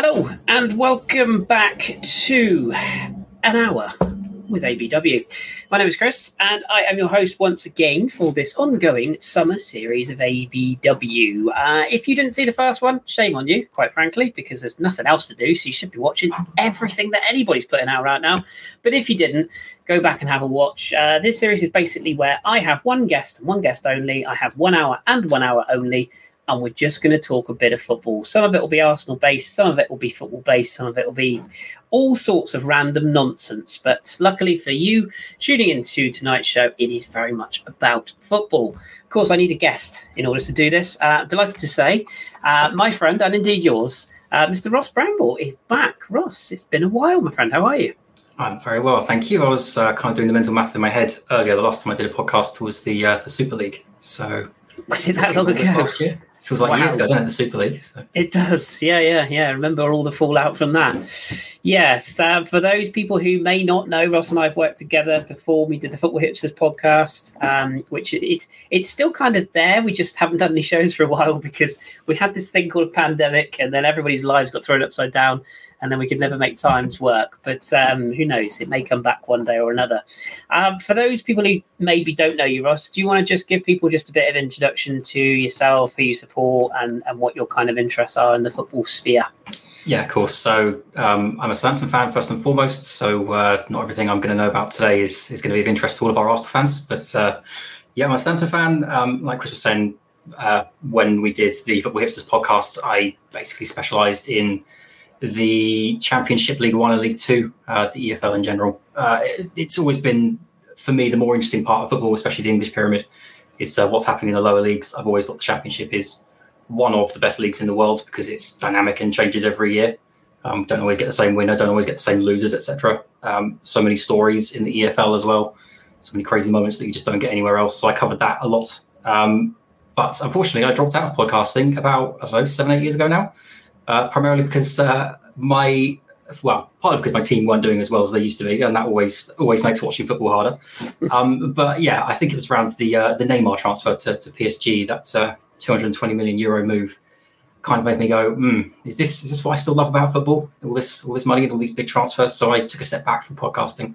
Hello, and welcome back to an hour with ABW. My name is Chris, and I am your host once again for this ongoing summer series of ABW. Uh, if you didn't see the first one, shame on you, quite frankly, because there's nothing else to do, so you should be watching everything that anybody's putting out right now. But if you didn't, go back and have a watch. Uh, this series is basically where I have one guest and one guest only. I have one hour and one hour only and we're just going to talk a bit of football. Some of it will be Arsenal based, some of it will be football based, some of it will be all sorts of random nonsense. But luckily for you tuning into tonight's show, it is very much about football. Of course, I need a guest in order to do this. Uh, delighted to say, uh, my friend, and indeed yours, uh, Mr. Ross Bramble, is back. Ross, it's been a while, my friend. How are you? I'm very well, thank you. I was uh, kind of doing the mental math in my head earlier. The last time I did a podcast was the uh, the Super League. So was it that long ago? Last year? Feels like wow. years ago, doesn't it? The Super League. So. It does. Yeah, yeah, yeah. Remember all the fallout from that. Yes. Uh, for those people who may not know, Ross and I have worked together before. We did the Football Hipsters podcast, um, which it's it's still kind of there. We just haven't done any shows for a while because we had this thing called a pandemic, and then everybody's lives got thrown upside down and then we could never make times work. But um, who knows? It may come back one day or another. Um, for those people who maybe don't know you, Ross, do you want to just give people just a bit of introduction to yourself, who you support, and, and what your kind of interests are in the football sphere? Yeah, of course. So um, I'm a Southampton fan first and foremost. So uh, not everything I'm going to know about today is, is going to be of interest to all of our Arsenal fans. But uh, yeah, I'm a Southampton fan. Um, like Chris was saying, uh, when we did the Football Hipsters podcast, I basically specialised in the Championship, League One and League Two, uh, the EFL in general. Uh, it, it's always been, for me, the more interesting part of football, especially the English pyramid, is uh, what's happening in the lower leagues. I've always thought the Championship is one of the best leagues in the world because it's dynamic and changes every year. Um, don't always get the same winner, don't always get the same losers, etc. Um, so many stories in the EFL as well, so many crazy moments that you just don't get anywhere else. So I covered that a lot. Um, but unfortunately, I dropped out of podcasting about I don't know seven, eight years ago now uh, primarily because uh, my well, partly because my team weren't doing as well as they used to be, and that always always makes watching football harder. Um, but yeah, I think it was around the uh, the Neymar transfer to, to PSG that uh, 220 million euro move kind of made me go, mm, is this is this what I still love about football? All this all this money and all these big transfers. So I took a step back from podcasting,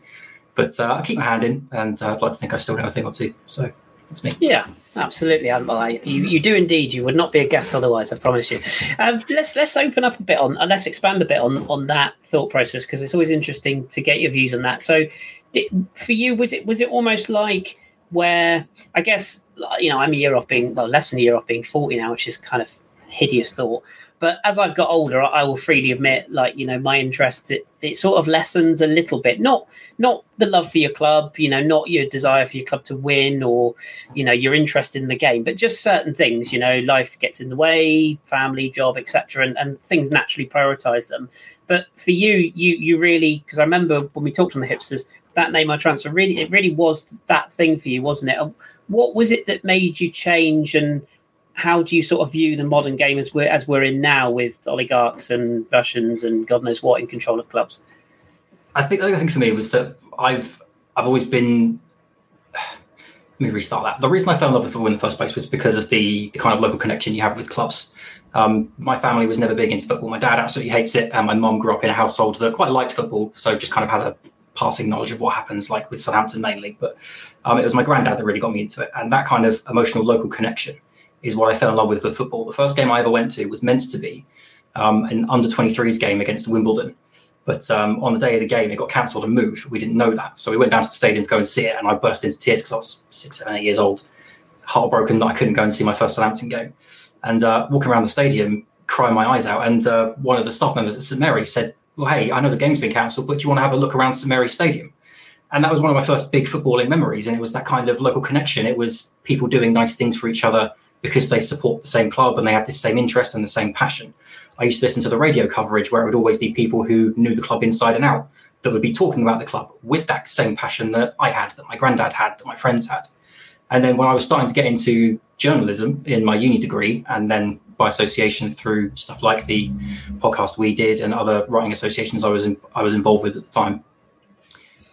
but uh, I keep my hand in, and uh, I'd like to think I still know a thing or two. So that's me. Yeah, absolutely. I, you, you do indeed. You would not be a guest otherwise. I promise you. Um, let's let's open up a bit on, and let's expand a bit on on that thought process because it's always interesting to get your views on that. So, did, for you, was it was it almost like where I guess you know I'm a year off being well less than a year off being forty now, which is kind of hideous thought. But as I've got older, I will freely admit, like you know, my interest it, it sort of lessens a little bit. Not not the love for your club, you know, not your desire for your club to win or you know your interest in the game, but just certain things. You know, life gets in the way, family, job, etc., and, and things naturally prioritize them. But for you, you you really because I remember when we talked on the hipsters, that Neymar transfer really it really was that thing for you, wasn't it? What was it that made you change and how do you sort of view the modern game as we're as we're in now with oligarchs and Russians and God knows what in control of clubs? I think the other thing for me was that I've I've always been. Let me restart that. The reason I fell in love with football in the first place was because of the the kind of local connection you have with clubs. Um, my family was never big into football. My dad absolutely hates it, and my mom grew up in a household that quite liked football, so just kind of has a passing knowledge of what happens, like with Southampton mainly. But um, it was my granddad that really got me into it, and that kind of emotional local connection is what I fell in love with with football. The first game I ever went to was meant to be um, an under 23s game against Wimbledon. But um, on the day of the game, it got cancelled and moved. We didn't know that. So we went down to the stadium to go and see it. And I burst into tears because I was six, seven, eight years old, heartbroken that I couldn't go and see my first Southampton game. And uh, walking around the stadium, crying my eyes out. And uh, one of the staff members at St Mary said, Well, hey, I know the game's been cancelled, but do you want to have a look around St Mary Stadium? And that was one of my first big footballing memories. And it was that kind of local connection. It was people doing nice things for each other because they support the same club and they have the same interest and the same passion. I used to listen to the radio coverage where it would always be people who knew the club inside and out that would be talking about the club with that same passion that I had, that my granddad had, that my friends had. And then when I was starting to get into journalism in my uni degree, and then by association through stuff like the podcast we did and other writing associations I was in, I was involved with at the time,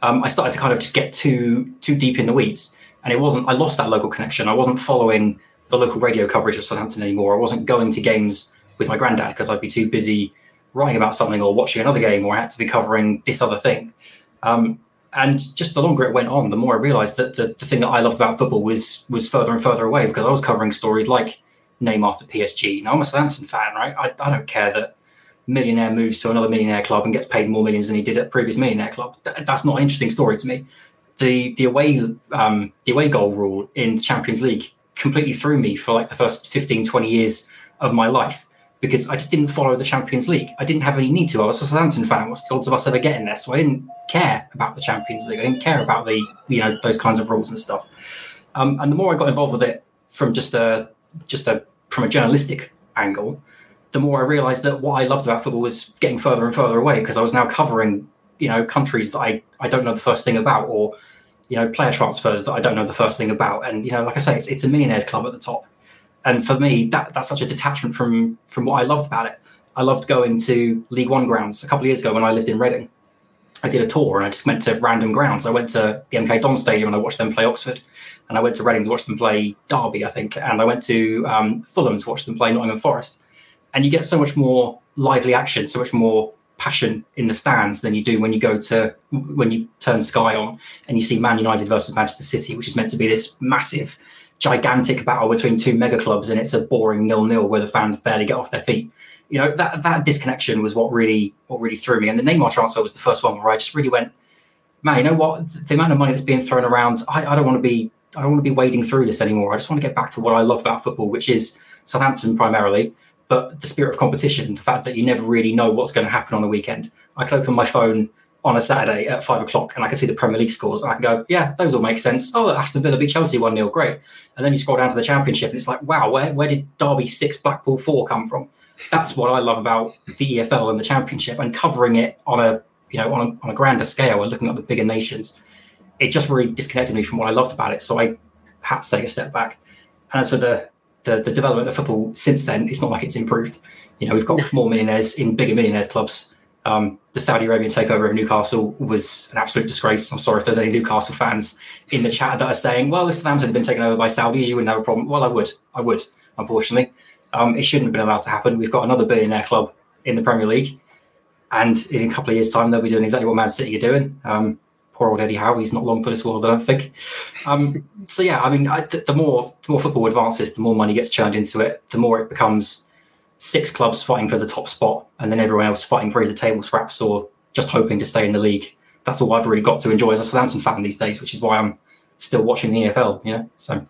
um, I started to kind of just get too too deep in the weeds, and it wasn't. I lost that local connection. I wasn't following the local radio coverage of Southampton anymore. I wasn't going to games with my granddad because I'd be too busy writing about something or watching another game, or I had to be covering this other thing. Um, and just the longer it went on, the more I realised that the, the thing that I loved about football was was further and further away because I was covering stories like Neymar to PSG. Now I'm a Southampton fan, right? I, I don't care that millionaire moves to another millionaire club and gets paid more millions than he did at previous millionaire club. that's not an interesting story to me. The the away um, the away goal rule in the Champions League completely threw me for like the first 15, 20 years of my life because I just didn't follow the Champions League. I didn't have any need to. I was a Southampton fan. What's the odds of us ever getting there? So I didn't care about the Champions League. I didn't care about the you know those kinds of rules and stuff. Um, and the more I got involved with it from just a just a from a journalistic angle, the more I realised that what I loved about football was getting further and further away because I was now covering you know countries that I I don't know the first thing about or you know player transfers that I don't know the first thing about. And you know, like I say, it's it's a millionaires club at the top and for me, that that's such a detachment from from what I loved about it. I loved going to League One grounds. A couple of years ago, when I lived in Reading, I did a tour and I just went to random grounds. I went to the MK Don Stadium and I watched them play Oxford, and I went to Reading to watch them play Derby, I think, and I went to um, Fulham to watch them play Nottingham Forest. And you get so much more lively action, so much more passion in the stands than you do when you go to when you turn Sky on and you see Man United versus Manchester City, which is meant to be this massive gigantic battle between two mega clubs and it's a boring nil nil where the fans barely get off their feet. You know that that disconnection was what really what really threw me. And the Neymar transfer was the first one where I just really went, man. You know what? The amount of money that's being thrown around, I, I don't want to be I don't want to be wading through this anymore. I just want to get back to what I love about football, which is Southampton primarily, but the spirit of competition, the fact that you never really know what's going to happen on the weekend. I can open my phone on a Saturday at five o'clock and I can see the Premier League scores and I can go, yeah, those all make sense. Oh, Aston Villa beat Chelsea 1 0, great. And then you scroll down to the Championship and it's like, wow, where, where did Derby 6, Blackpool 4 come from? That's what I love about the EFL and the Championship and covering it on a you know on a, on a grander scale and looking at the bigger nations. It just really disconnected me from what I loved about it. So I had to take a step back. And as for the the, the development of football since then, it's not like it's improved. You know, we've got more millionaires in bigger millionaires clubs um, the Saudi Arabian takeover of Newcastle was an absolute disgrace. I'm sorry if there's any Newcastle fans in the chat that are saying, well, if Southampton had been taken over by Saudis, you wouldn't have a problem. Well, I would. I would, unfortunately. Um, it shouldn't have been allowed to happen. We've got another billionaire club in the Premier League. And in a couple of years' time, they'll be doing exactly what Man City are doing. Um, poor old Eddie Howe, he's not long for this world, I don't think. Um, so, yeah, I mean, I, the, the, more, the more football advances, the more money gets churned into it, the more it becomes six clubs fighting for the top spot and then everyone else fighting for either table scraps or just hoping to stay in the league. That's all I've really got to enjoy as a Southampton fan these days, which is why I'm still watching the EFL. Yeah, so.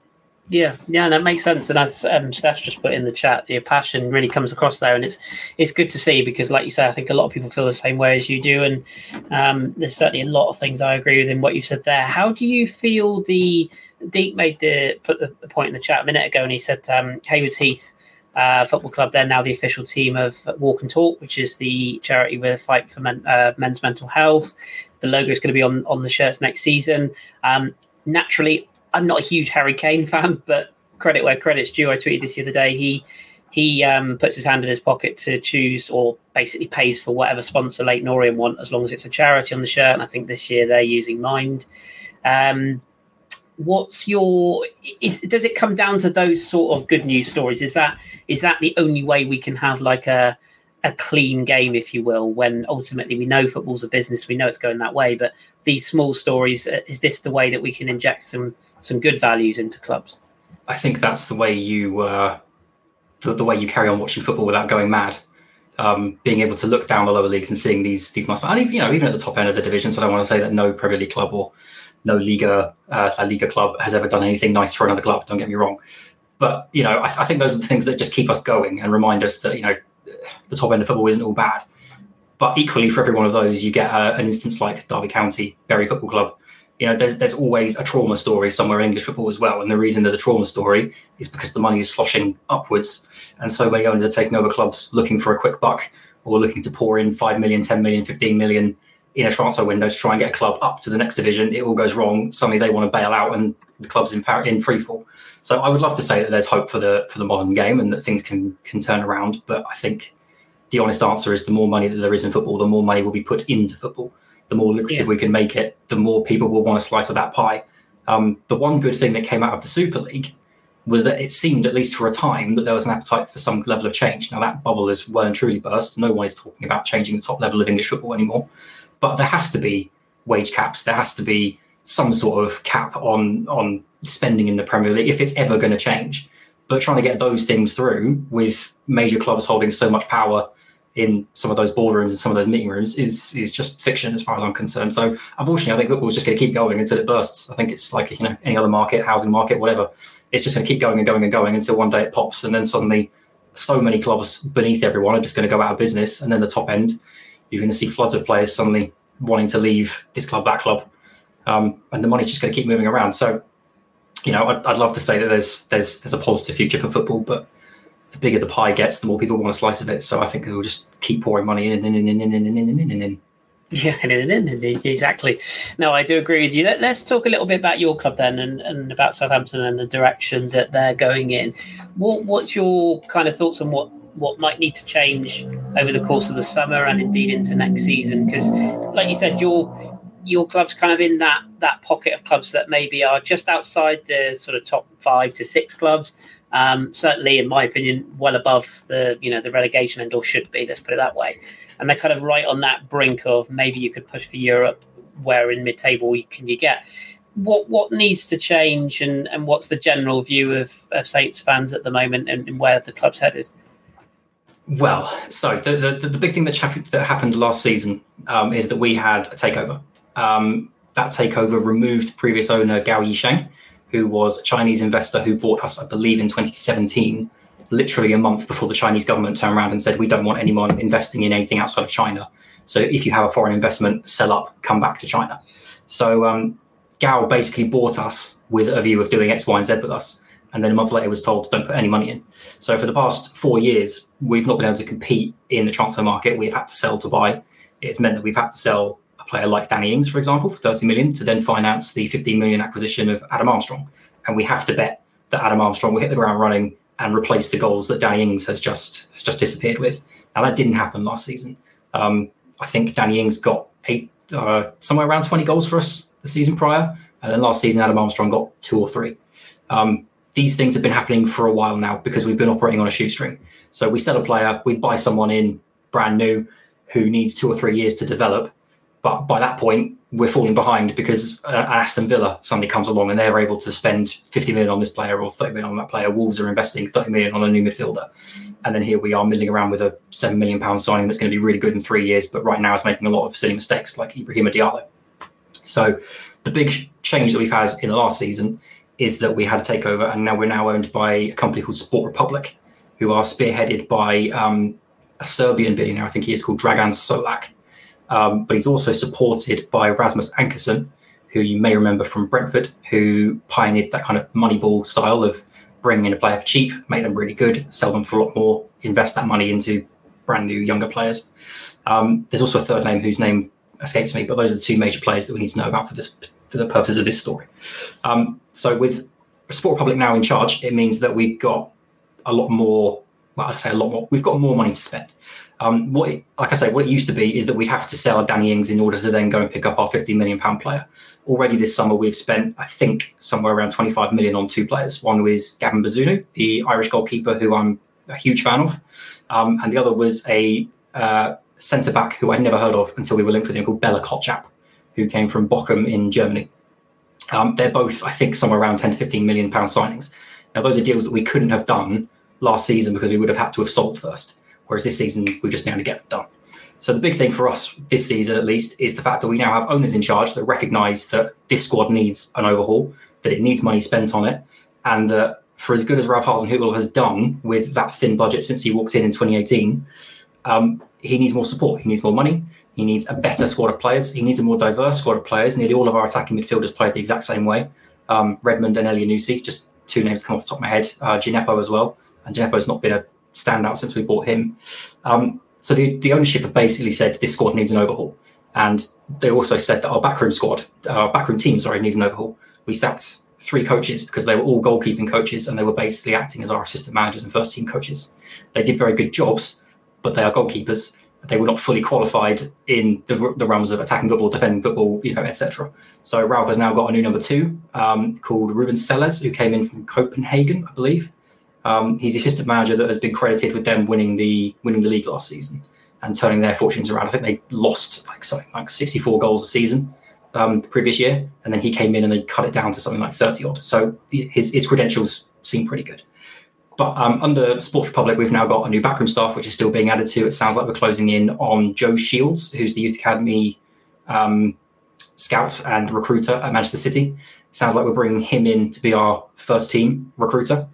Yeah, yeah, that makes sense. And as um, Steph's just put in the chat, your passion really comes across there, and it's it's good to see because, like you say, I think a lot of people feel the same way as you do, and um, there's certainly a lot of things I agree with in what you said there. How do you feel the Deep made the put the point in the chat a minute ago, and he said um, Heath uh, Football Club. They're now the official team of Walk and Talk, which is the charity with a fight for men, uh, men's mental health. The logo is going to be on, on the shirts next season. Um, naturally, I'm not a huge Harry Kane fan, but credit where credit's due. I tweeted this the other day. He he um, puts his hand in his pocket to choose or basically pays for whatever sponsor Leyton Orient want as long as it's a charity on the shirt. And I think this year they're using Mind. Um, what's your is does it come down to those sort of good news stories is that is that the only way we can have like a a clean game if you will when ultimately we know football's a business we know it's going that way but these small stories uh, is this the way that we can inject some some good values into clubs i think that's the way you uh the, the way you carry on watching football without going mad um, being able to look down the lower leagues and seeing these these nice, and even, you know, even at the top end of the divisions. I don't want to say that no Premier League club or no Liga uh, Liga club has ever done anything nice for another club. Don't get me wrong, but you know I, I, think those are the things that just keep us going and remind us that you know the top end of football isn't all bad. But equally, for every one of those, you get uh, an instance like Derby County, Bury Football Club. You know, there's there's always a trauma story somewhere in English football as well, and the reason there's a trauma story is because the money is sloshing upwards, and so you go into taking over clubs looking for a quick buck or looking to pour in 5 million, 10 million, 15 million in a transfer window to try and get a club up to the next division. It all goes wrong. Suddenly they want to bail out and the club's in in free fall. So I would love to say that there's hope for the for the modern game and that things can can turn around. But I think the honest answer is the more money that there is in football, the more money will be put into football. The more lucrative yeah. we can make it, the more people will want a slice of that pie. Um, the one good thing that came out of the Super League was that it seemed, at least for a time, that there was an appetite for some level of change. Now, that bubble is well and truly burst. No one is talking about changing the top level of English football anymore. But there has to be wage caps. There has to be some sort of cap on on spending in the Premier League if it's ever going to change. But trying to get those things through with major clubs holding so much power in some of those boardrooms and some of those meeting rooms is is just fiction as far as I'm concerned. So unfortunately, I think football's just going to keep going until it bursts. I think it's like you know any other market, housing market, whatever it's just going to keep going and going and going until one day it pops, and then suddenly so many clubs beneath everyone are just going to go out of business, and then the top end, you're going to see floods of players suddenly wanting to leave this club, that club, um, and the money's just going to keep moving around. So, you know, I'd, I'd love to say that there's there's there's a positive future for football, but the bigger the pie gets, the more people want a slice of it. So I think will just keep pouring money in and in and in and in and in and in. Yeah, exactly. No, I do agree with you. Let, us talk a little bit about your club then, and, and about Southampton and the direction that they're going in. What, what's your kind of thoughts on what what might need to change over the course of the summer and indeed into next season? Because, like you said, your your club's kind of in that that pocket of clubs that maybe are just outside the sort of top five to six clubs. Um, certainly, in my opinion, well above the you know the relegation end or should be. Let's put it that way and they're kind of right on that brink of maybe you could push for Europe. Where in mid-table can you get? What what needs to change, and, and what's the general view of, of Saints fans at the moment, and, and where the club's headed? Well, so the, the, the big thing that, happened, that happened last season um, is that we had a takeover. Um, that takeover removed previous owner Gao Yisheng, who was a Chinese investor who bought us, I believe, in 2017 literally a month before the Chinese government turned around and said, we don't want anyone investing in anything outside of China. So if you have a foreign investment, sell up, come back to China. So um, Gao basically bought us with a view of doing X, Y, and Z with us. And then a month later was told, to don't put any money in. So for the past four years, we've not been able to compete in the transfer market. We've had to sell to buy. It's meant that we've had to sell player like Danny Ings, for example, for 30 million to then finance the 15 million acquisition of Adam Armstrong. And we have to bet that Adam Armstrong will hit the ground running and replace the goals that Danny Ings has just has just disappeared with. Now that didn't happen last season. Um, I think Danny Ings got eight, uh, somewhere around twenty goals for us the season prior, and then last season Adam Armstrong got two or three. Um, these things have been happening for a while now because we've been operating on a shoestring. So we sell a player, we buy someone in brand new who needs two or three years to develop, but by that point we're falling behind because uh, Aston Villa suddenly comes along and they're able to spend 50 million on this player or 30 million on that player. Wolves are investing 30 million on a new midfielder. And then here we are milling around with a 7 million pound signing that's going to be really good in three years, but right now it's making a lot of silly mistakes like Ibrahima Diallo. So the big change that we've had in the last season is that we had a takeover and now we're now owned by a company called Sport Republic, who are spearheaded by um, a Serbian billionaire, I think he is called Dragan Solak um, but he's also supported by Rasmus Ankersen, who you may remember from Brentford, who pioneered that kind of moneyball style of bringing in a player for cheap, make them really good, sell them for a lot more, invest that money into brand new younger players. Um, there's also a third name whose name escapes me, but those are the two major players that we need to know about for this for the purposes of this story. Um, so with Sport Republic now in charge, it means that we've got a lot more. Well, I'd say a lot more. We've got more money to spend. Um, what, it, like I say, what it used to be is that we'd have to sell Danny Ings in order to then go and pick up our 50 million pound player. Already this summer, we've spent, I think, somewhere around 25 million on two players. One was Gavin Bazunu, the Irish goalkeeper, who I'm a huge fan of, um, and the other was a uh, centre back who I'd never heard of until we were linked with him, called Bella Kotchap, who came from Bochum in Germany. Um, they're both, I think, somewhere around 10 to 15 million pound signings. Now, those are deals that we couldn't have done last season because we would have had to have sold first. Whereas this season, we've just been able to get it done. So the big thing for us this season, at least, is the fact that we now have owners in charge that recognise that this squad needs an overhaul, that it needs money spent on it, and that for as good as Ralph Hasenhüttl has done with that thin budget since he walked in in 2018, um, he needs more support. He needs more money. He needs a better squad of players. He needs a more diverse squad of players. Nearly all of our attacking midfielders played the exact same way. Um, Redmond and Elyounoussi, just two names come off the top of my head. Uh, Djenepo as well. And Djenepo's not been a standout since we bought him. Um, so the, the ownership have basically said this squad needs an overhaul. And they also said that our backroom squad, our backroom team, sorry, needs an overhaul. We sacked three coaches because they were all goalkeeping coaches and they were basically acting as our assistant managers and first team coaches. They did very good jobs, but they are goalkeepers they were not fully qualified in the, the realms of attacking football, defending football, you know, etc. So Ralph has now got a new number two um, called Ruben Selles, who came in from Copenhagen, I believe. Um, he's the assistant manager that has been credited with them winning the winning the league last season and turning their fortunes around. I think they lost like something like 64 goals a season um, the previous year, and then he came in and they cut it down to something like 30 odd. So his his credentials seem pretty good. But um, under Sports Republic, we've now got a new backroom staff, which is still being added to. It sounds like we're closing in on Joe Shields, who's the Youth Academy um, scout and recruiter at Manchester City. It sounds like we're bringing him in to be our first team recruiter.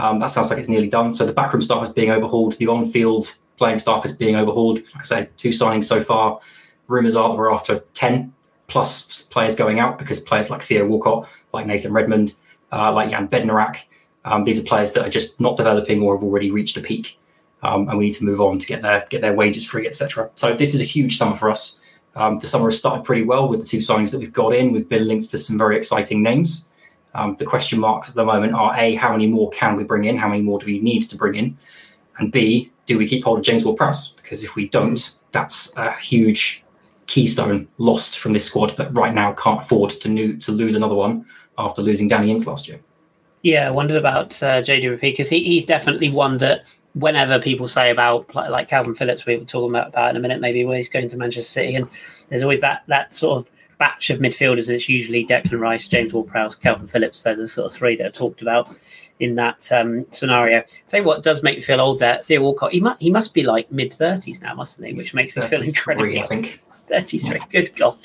Um, that sounds like it's nearly done. So the backroom staff is being overhauled. The on-field playing staff is being overhauled. Like I said, two signings so far. Rumours are that we're after 10 plus players going out because players like Theo Walcott, like Nathan Redmond, uh, like Jan Bednarek, um, these are players that are just not developing or have already reached a peak, um, and we need to move on to get their get their wages free, etc. So this is a huge summer for us. Um, the summer has started pretty well with the two signings that we've got in. We've been linked to some very exciting names. Um, the question marks at the moment are: a, how many more can we bring in? How many more do we need to bring in? And b, do we keep hold of James Ward-Prowse? Because if we don't, that's a huge keystone lost from this squad that right now can't afford to, new, to lose another one after losing Danny Ings last year. Yeah, I wondered about uh, JDP because he, he's definitely one that whenever people say about like, Kalvin Phillips, we were talking about, about in a minute, maybe where he's going to Manchester City, and there's always that that sort of batch of midfielders, and it's usually Declan Rice, James Ward-Prowse, Kalvin Phillips. They're the sort of three that are talked about in that um, scenario. Tell you what does make me feel old there. Theo Walcott, he must he must be like mid thirties now, mustn't he? Which makes me feel incredible. I think. 33. Good God.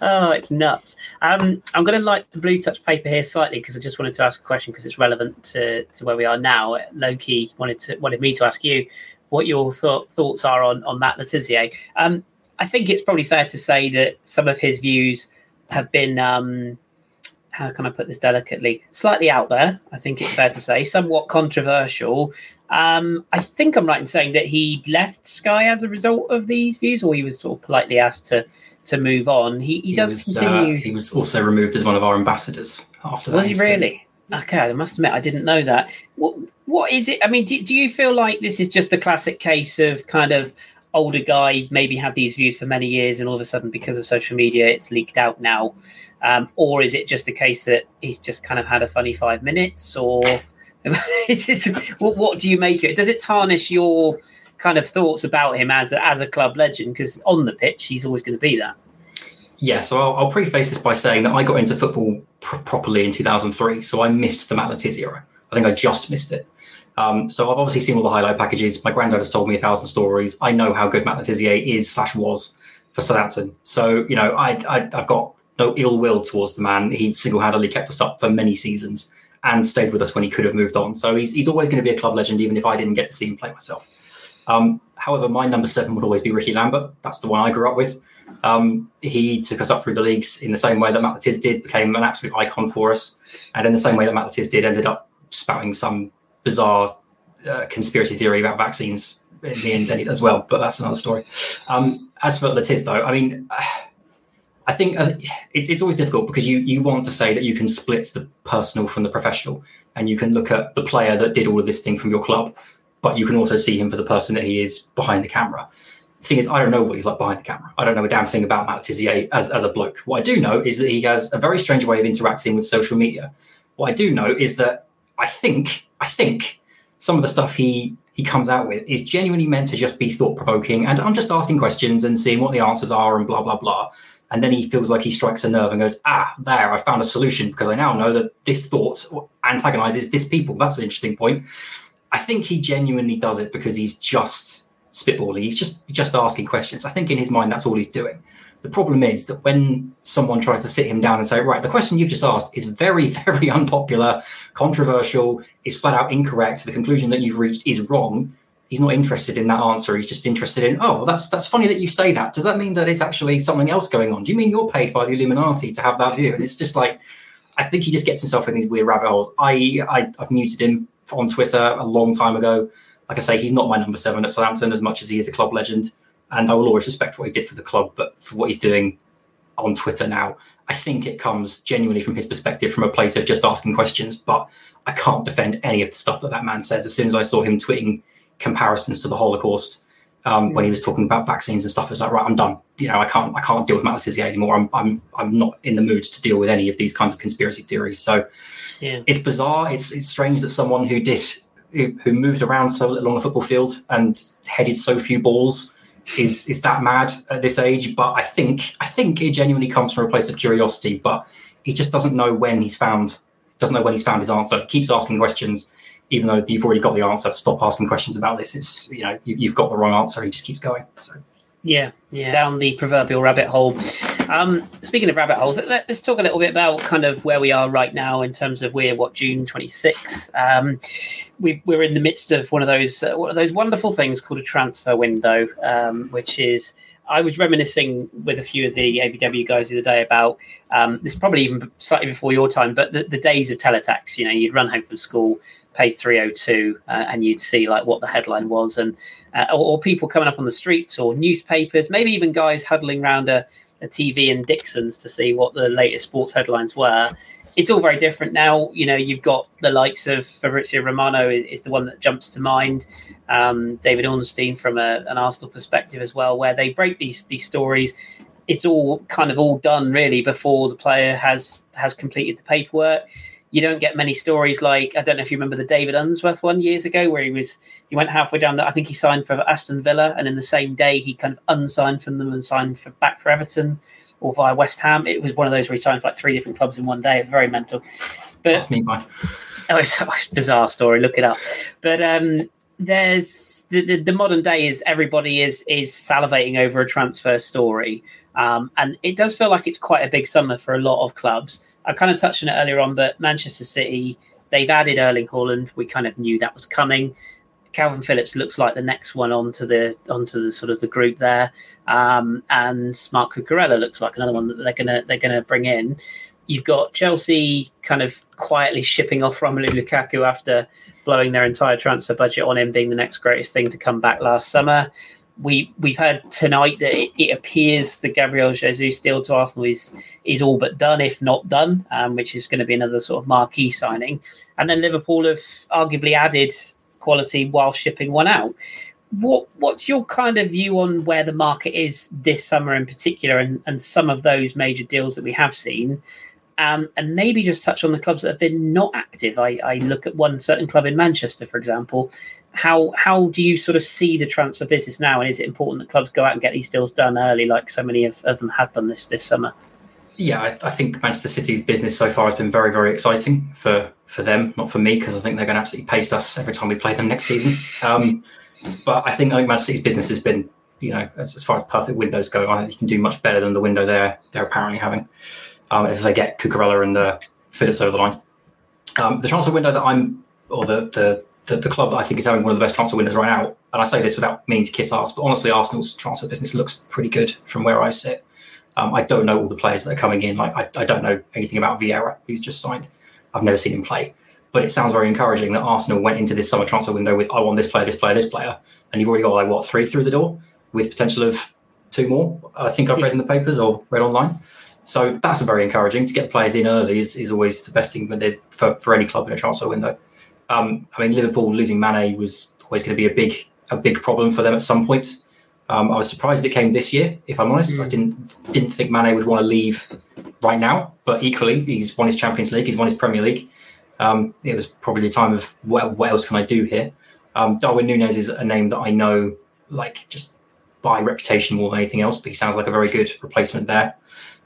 Oh, it's nuts. Um, I'm going to light the blue touch paper here slightly because I just wanted to ask a question because it's relevant to, to where we are now. Loki wanted to wanted me to ask you what your th- thoughts are on, on Matt Le Tissier. Um, I think it's probably fair to say that some of his views have been, um, how can I put this delicately, slightly out there. I think it's fair to say, somewhat controversial. Um, I think I'm right in saying that he left Sky as a result of these views, or he was sort of politely asked to to move on. He, he, he does was, uh, continue. Uh, he was also removed as one of our ambassadors after that. Was he really? Okay, I must admit I didn't know that. What what is it? I mean, do, do you feel like this is just the classic case of kind of older guy maybe had these views for many years, and all of a sudden because of social media, it's leaked out now? Um, or is it just a case that he's just kind of had a funny five minutes, or what, what do you make of it? Does it tarnish your kind of thoughts about him as a, as a club legend? Because on the pitch, he's always going to be that. Yeah, so I'll, I'll, preface this by saying that I got into football pr- properly in 2003, so I missed the Matt era. I think I just missed it. Um, so I've obviously seen all the highlight packages. My granddad has told me a thousand stories. I know how good Matt Le is slash was for Southampton. So you know, I, I I've got no ill will towards the man. He single handedly kept us up for many seasons and stayed with us when he could have moved on. So he's, he's always going to be a club legend, even if I didn't get to see him play myself. Um, however, my number seven would always be Ricky Lambert. That's the one I grew up with. Um, he took us up through the leagues in the same way that Matt Le did, became an absolute icon for us. And in the same way that Matt Le did, ended up spouting some bizarre uh, conspiracy theory about vaccines in the end as well. But that's another story. Um, as for Le Tiss, though, I mean, I think uh, it's, it's always difficult because you, you want to say that you can split the personal from the professional and you can look at the player that did all of this thing from your club, but you can also see him for the person that he is behind the camera. The thing is, I don't know what he's like behind the camera. I don't know a damn thing about Matt Tissier as, as a bloke. What I do know is that he has a very strange way of interacting with social media. What I do know is that I think, I think some of the stuff he he comes out with is genuinely meant to just be thought provoking and I'm just asking questions and seeing what the answers are and blah blah blah and then he feels like he strikes a nerve and goes, ah, there, I found a solution because I now know that this thought antagonizes this people. That's an interesting point. I think he genuinely does it because he's just spitballing. He's just just asking questions. I think in his mind that's all he's doing. The problem is that when someone tries to sit him down and say, right, the question you've just asked is very, very unpopular, controversial, is flat out incorrect, the conclusion that you've reached is wrong, he's not interested in that answer. He's just interested in, oh, well, that's that's funny that you say that. Does that mean that it's actually something else going on? Do you mean you're paid by the Illuminati to have that view? And it's just like, I think he just gets himself in these weird rabbit holes. I, I I've muted him on Twitter a long time ago. Like I say, he's not my number seven at Southampton as much as he is a club legend, and I will always respect what he did for the club. But for what he's doing on Twitter now, I think it comes genuinely from his perspective, from a place of just asking questions. But I can't defend any of the stuff that that man says. As soon as I saw him tweeting comparisons to the Holocaust Um, when he was talking about vaccines and stuff, it was like, right, I'm done. You know, I can't, I can't deal with Matt anymore. I'm, I'm, I'm not in the mood to deal with any of these kinds of conspiracy theories. So, yeah. it's bizarre. It's, it's strange that someone who did, who, who moved around so little on the football field and headed so few balls is is that mad at this age. But I think, I think it genuinely comes from a place of curiosity. But he just doesn't know when he's found, doesn't know when he's found his answer. He keeps asking questions even though you've already got the answer, stop asking questions about this. It's you know you, have got the wrong answer. He just keeps going. So yeah, yeah, down the proverbial rabbit hole. Um, speaking of rabbit holes, let, us talk a little bit about kind of where we are right now in terms of we're what June twenty sixth. Um, we, are in the midst of one of those uh, one of those wonderful things called a transfer window, um, which is I was reminiscing with a few of the ABW guys the other day about um, this, probably even slightly before your time, but the, the days of teletext. You know, you'd run home from school, pay 302 uh, and you'd see like what the headline was. And uh, or, or, people coming up on the streets or newspapers maybe even guys huddling around a, a tv in dixon's to see what the latest sports headlines were. It's all very different now. You know you've got the likes of Fabrizio Romano is, is the one that jumps to mind. Um, David Ornstein from a, an arsenal perspective as well where they break these these stories. It's all kind of all done really before the player has has completed the paperwork you don't get many stories like I don't know if you remember the David Unsworth one years ago where he was he went halfway down that I think he signed for Aston Villa and in the same day he kind of unsigned from them and signed for back for Everton or via West Ham. It was one of those where he signed for like three different clubs in one day. It's very mental. But That's me, man. Oh, it's, a bizarre story. Look it up. But um, there's the, the, the modern day is everybody is is salivating over a transfer story, um, and it does feel like it's quite a big summer for a lot of clubs. I kind of touched on it earlier on, but Manchester City, they've added Erling Haaland. We kind of knew that was coming. Kalvin Phillips looks like the next one onto the onto the sort of the group there, um, and Marc Cucurella looks like another one that they're gonna they're gonna bring in. You've got Chelsea kind of quietly shipping off Romelu Lukaku after blowing their entire transfer budget on him being the next greatest thing to come back last summer we we've heard tonight that it, it, appears the Gabriel Jesus deal to Arsenal is is all but done, if not done, um, which is going to be another sort of marquee signing. And then Liverpool have arguably added quality while shipping one out. What what's your kind of view on where the market is this summer in particular, and, and some of those major deals that we have seen? Um, and maybe just touch on the clubs that have been not active. I, I look at one certain club in Manchester, for example, how how do you sort of see the transfer business now? And is it important that clubs go out and get these deals done early, like so many of, of them have done this this summer? Yeah, I, I, think Manchester City's business so far has been very very exciting for for them, not for me, because I think they're going to absolutely paste us every time we play them next season. Um, but I think I think Manchester City's business has been, you know, as, as far as perfect windows go, I think you can do much better than the window they're they're apparently having. Um, if they get Cucurella and the Phillips over the line, um, the transfer window that I'm or the the the, the, club that I think is having one of the best transfer windows right now. And I say this without meaning to kiss ass, but honestly, Arsenal's transfer business looks pretty good from where I sit. Um, I don't know all the players that are coming in. Like I, I don't know anything about Vieira, who's just signed. I've never seen him play. But it sounds very encouraging that Arsenal went into this summer transfer window with I want this player, this player, this player, and you've already got like what three through the door with potential of two more. I think I've read in the papers or read online. So that's very encouraging. To get players in early is, is always the best thing for, for any club in a transfer window. Um, I mean, Liverpool losing Mane was always going to be a big a big problem for them at some point. Um, I was surprised it came this year. If I'm honest, mm. I didn't didn't think Mane would want to leave right now. But equally, he's won his Champions League, he's won his Premier League. Um, it was probably a time of what, what else can I do here? Um, Darwin Nunez is a name that I know, like just by reputation more than anything else. But he sounds like a very good replacement there.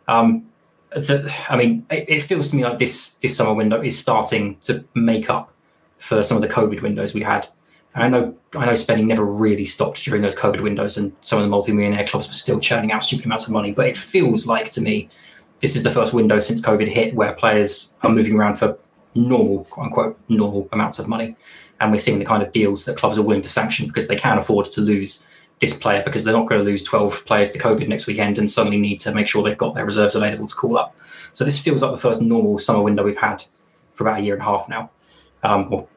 Um, the, I mean, it, it feels to me like this this summer window is starting to make up for some of the COVID windows we had. And I know I know spending never really stopped during those COVID windows, and some of the multi-millionaire clubs were still churning out stupid amounts of money. But it feels like to me, this is the first window since COVID hit where players are moving around for normal, quote unquote, normal amounts of money, and we're seeing the kind of deals that clubs are willing to sanction because they can't afford to lose this player because they're not going to lose 12 players to COVID next weekend and suddenly need to make sure they've got their reserves available to call up. So this feels like the first normal summer window we've had for about a year and a half now um, or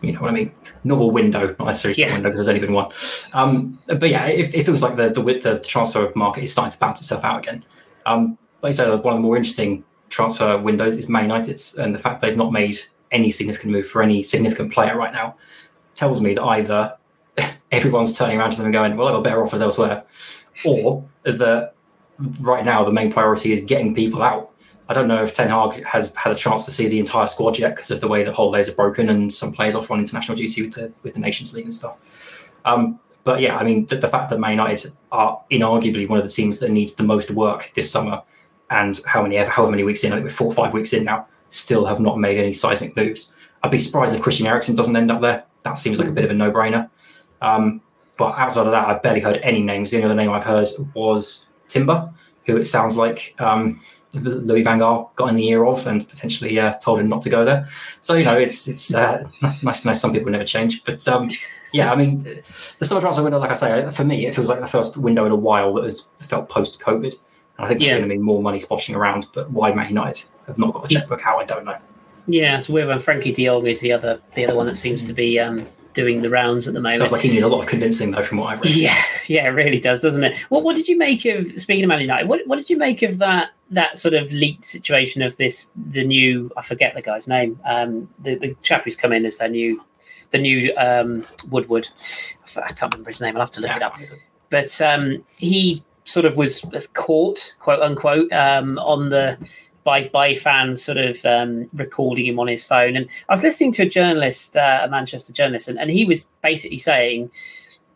you know what I mean, normal window, not necessarily yeah. window because there's only been one. Um, but yeah, if, if it was like the the the transfer market is starting to balance itself out again. Um, like I said, one of the more interesting transfer windows is Man United's, and the fact they've not made any significant move for any significant player right now tells me that either everyone's turning around to them and going, "Well, I've got better offers elsewhere," or that right now the main priority is getting people out. I don't know if Ten Hag has had a chance to see the entire squad yet because of the way the holidays are broken and some players off on international duty with the with the Nations League and stuff. Um, but yeah, I mean, the, the, fact that Man United are inarguably one of the teams that needs the most work this summer, and how many however many weeks in, I think we're four or five weeks in now, still have not made any seismic moves. I'd be surprised if Christian Eriksen doesn't end up there. That seems like a bit of a no-brainer. Um, but outside of that, I've barely heard any names. The only other name I've heard was Timber, who it sounds like um, Louis Van Gaal got in the ear of and potentially uh, told him not to go there. So you know, it's it's uh, nice to know some people never change. But um, yeah, I mean, the summer transfer window, like I say, for me, it feels like the first window in a while that has felt post-COVID. And I think yeah. there's going to be more money splashing around. But why Man United have not got the checkbook out, I don't know. Yeah, so weird when Frenkie De Jong is the other the other one that seems to be um, doing the rounds at the moment. Sounds like he needs a lot of convincing though, from what I've read. Yeah, yeah, it really does, doesn't it? What What did you make of speaking of Man United? What What did you make of that that sort of leaked situation of this the new I forget the guy's name, um, the the chap who's come in as their new the new um, Woodward. I can't remember his name. I'll have to look yeah, it up. But um, he sort of was caught, quote unquote, um, on the by by fans sort of um, recording him on his phone. And I was listening to a journalist, uh, a Manchester journalist, and, and he was basically saying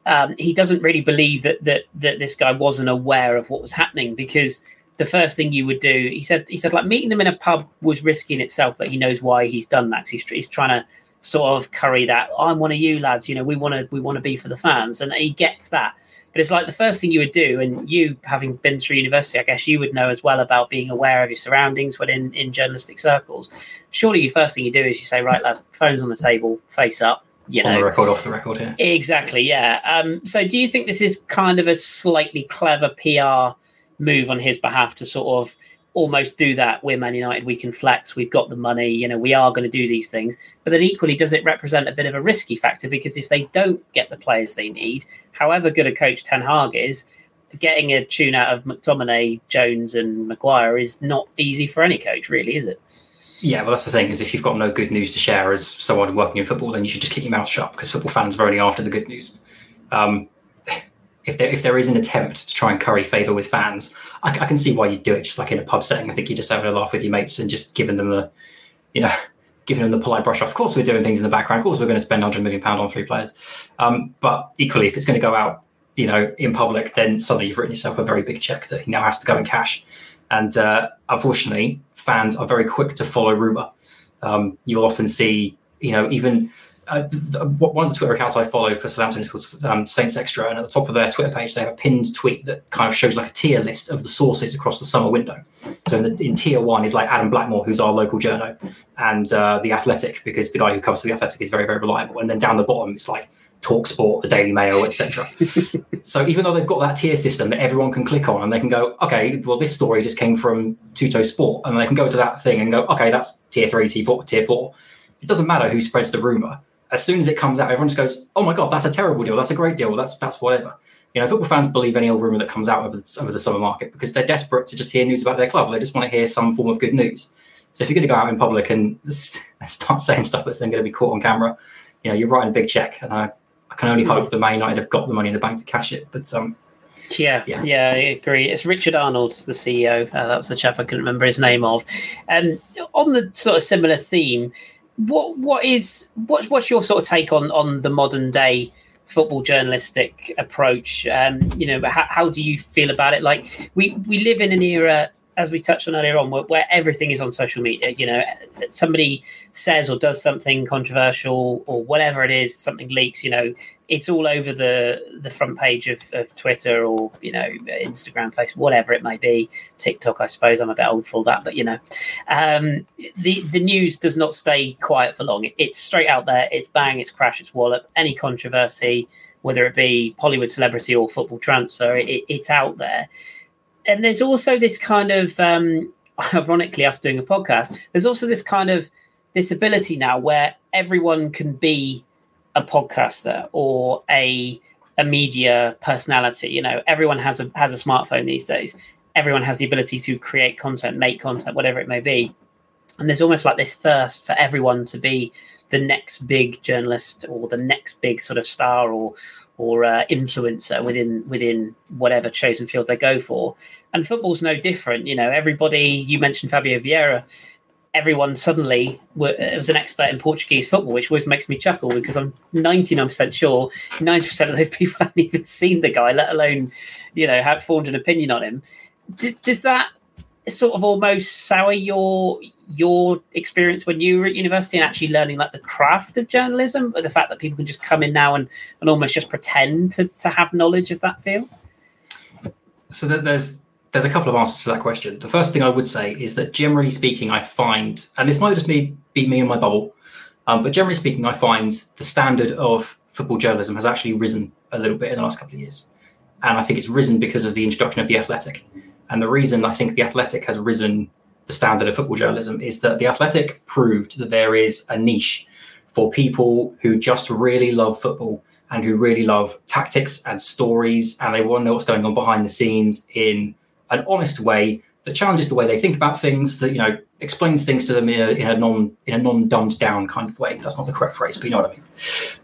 um, he doesn't really believe that that that this guy wasn't aware of what was happening because the first thing you would do, he said, he said like meeting them in a pub was risky in itself, but he knows why he's done that. He's, he's trying to sort of curry that. I'm one of you lads. You know, we want to we want to be for the fans, and he gets that. But it's like the first thing you would do, and you having been through university, I guess you would know as well about being aware of your surroundings when in, in journalistic circles. Surely, the first thing you do is you say, right, lads, phones on the table, face up. You know, on the record, off the record, yeah. Exactly, yeah. Um, so, do you think this is kind of a slightly clever PR move on his behalf to sort of almost do that. We're Man United, we can flex, we've got the money, you know, we are going to do these things. But then equally, does it represent a bit of a risky factor? Because if they don't get the players they need, however good a coach Ten Hag is, getting a tune out of McTominay, Jones, and Maguire is not easy for any coach, really, is it? Yeah, well, that's the thing is if you've got no good news to share as someone working in football, then you should just keep your mouth shut because football fans are only after the good news. Um, if there if there is an attempt to try and curry favor with fans, I, I, can see why you do it. Just like in a pub setting, I think you're just having a laugh with your mates and just giving them the, you know, giving them the polite brush off. Of course, we're doing things in the background. Of course, we're going to spend 100 million pound on three players. Um, but equally, if it's going to go out, you know, in public, then suddenly you've written yourself a very big check that he now has to go and cash. And uh, unfortunately, fans are very quick to follow rumor. Um, you'll often see, you know, even uh, one of the Twitter accounts I follow for Southampton is called um, Saints Extra, and at the top of their Twitter page, they have a pinned tweet that kind of shows like a tier list of the sources across the summer window. So in, the, in tier one is like Adam Blackmore, who's our local journo, and uh, the Athletic, because the guy who covers the Athletic is very very reliable. And then down the bottom, it's like Talk Sport, the Daily Mail, etc. so even though they've got that tier system that everyone can click on, and they can go, okay, well this story just came from Tutto Sport, and they can go to that thing and go, okay, that's tier three, tier four, tier four. It doesn't matter who spreads the rumor as soon as it comes out, everyone just goes, "Oh my god, that's a terrible deal. That's a great deal. That's that's whatever." You know, football fans believe any old rumor that comes out over the, over the summer market because they're desperate to just hear news about their club. They just want to hear some form of good news. So if you're going to go out in public and start saying stuff that's then going to be caught on camera, you know, you're writing a big check. And I, I can only hope that Man United have got the money in the bank to cash it. But um, yeah, yeah, yeah, I agree. It's Richard Arnold, the CEO. Uh, that was the chap I couldn't remember his name of. And um, on the sort of similar theme, what what is what's what's your sort of take on on the modern day football journalistic approach? Um, you know, how, how do you feel about it? Like we we live in an era as we touched on earlier on, where, where, everything is on social media. You know, somebody says or does something controversial or whatever it is, something leaks. You know, it's all over the the front page of, of Twitter or you know Instagram, Facebook, whatever it may be. TikTok, I suppose. I'm a bit old for that, but you know, um, the the news does not stay quiet for long. It's straight out there. It's bang. It's crash. It's wallop. Any controversy, whether it be Hollywood celebrity or football transfer, it, it's out there and there's also this kind of um, ironically us doing a podcast there's also this kind of this ability now where everyone can be a podcaster or a a media personality you know everyone has a has a smartphone these days. Everyone has the ability to create content make content whatever it may be. And there's almost like this thirst for everyone to be the next big journalist or the next big sort of star or or uh, influencer within within whatever chosen field they go for. And football's no different. You know, everybody you mentioned Fabio Vieira. Everyone suddenly was an expert in Portuguese football, which always makes me chuckle because I'm 99% sure 90% of those people haven't even seen the guy, let alone, you know, have formed an opinion on him. D- does that sort of almost sour your your experience when you were at university and actually learning like the craft of journalism, or the fact that people can just come in now and, and almost just pretend to, to have knowledge of that field? So there's there's a couple of answers to that question. The first thing I would say is that generally speaking, I find, and this might just be, be me in my bubble, um, but generally speaking, I find the standard of football journalism has actually risen a little bit in the last couple of years. And I think it's risen because of the introduction of the athletic. And the reason I think the athletic has risen the standard of football journalism is that the Athletic proved that there is a niche for people who just really love football and who really love tactics and stories and they want to know what's going on behind the scenes in an honest way that challenges the way they think about things that you know explains things to them in a, in a non in a non dumbed down kind of way that's not the correct phrase but you know what i mean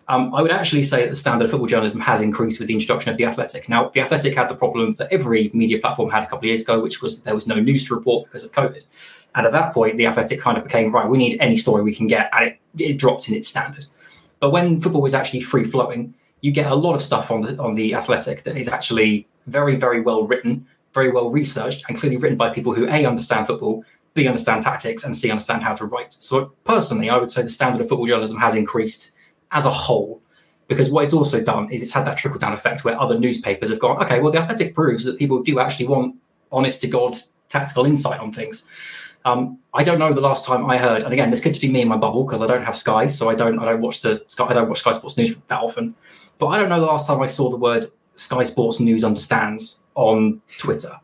um, I would actually say that the standard of football journalism has increased with the introduction of the Athletic. Now, the Athletic had the problem that every media platform had a couple of years ago, which was there was no news to report because of COVID. And at that point, the Athletic kind of became right. We need any story we can get, and it, it dropped in its standard. But when football was actually free flowing, you get a lot of stuff on the on the Athletic that is actually very, very well written, very well researched, and clearly written by people who a understand football, b understand tactics, and c understand how to write. So personally, I would say the standard of football journalism has increased as a whole. Because what it's also done is it's had that trickle down effect where other newspapers have gone, okay, well, the Athletic proves that people do actually want honest to God tactical insight on things. Um, I don't know the last time I heard, and again, this could just be me in my bubble because I don't have Sky, so I don't I don't watch the Sky I don't watch Sky Sports News that often. But I don't know the last time I saw the word Sky Sports News understands on Twitter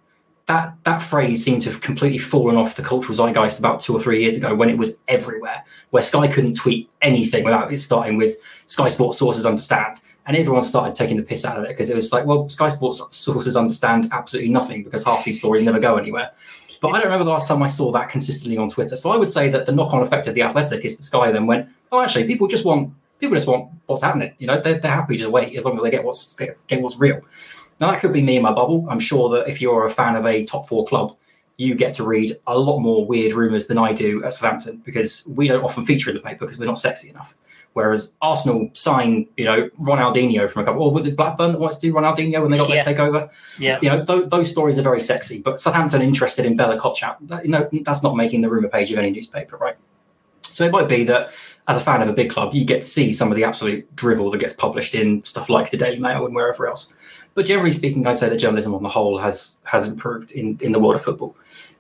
that that phrase seemed to have completely fallen off the cultural zeitgeist about two or three years ago when it was everywhere, where Sky couldn't tweet anything without it starting with Sky Sports sources understand. And everyone started taking the piss out of it because it was like, well, Sky Sports sources understand absolutely nothing because half these stories never go anywhere. But I don't remember the last time I saw that consistently on Twitter. So I would say that the knock-on effect of the Athletic is that Sky then went, oh, actually, people just want people just want what's happening. You know, they're, they're happy to wait as long as they get what's get, get what's real. Now, that could be me in my bubble. I'm sure that if you're a fan of a top four club, you get to read a lot more weird rumours than I do at Southampton because we don't often feature in the paper because we're not sexy enough. Whereas Arsenal sign, you know, Ronaldinho from a couple, or was it Blackburn that wants to do Ronaldinho when they got yeah. their takeover? Yeah. You know, th- those stories are very sexy. But Southampton interested in Bella Kotchap, that, you know, that's not making the rumour page of any newspaper, right? So it might be that as a fan of a big club, you get to see some of the absolute drivel that gets published in stuff like the Daily Mail and wherever else. But generally speaking, I'd say that journalism on the whole has has improved in, in the world of football.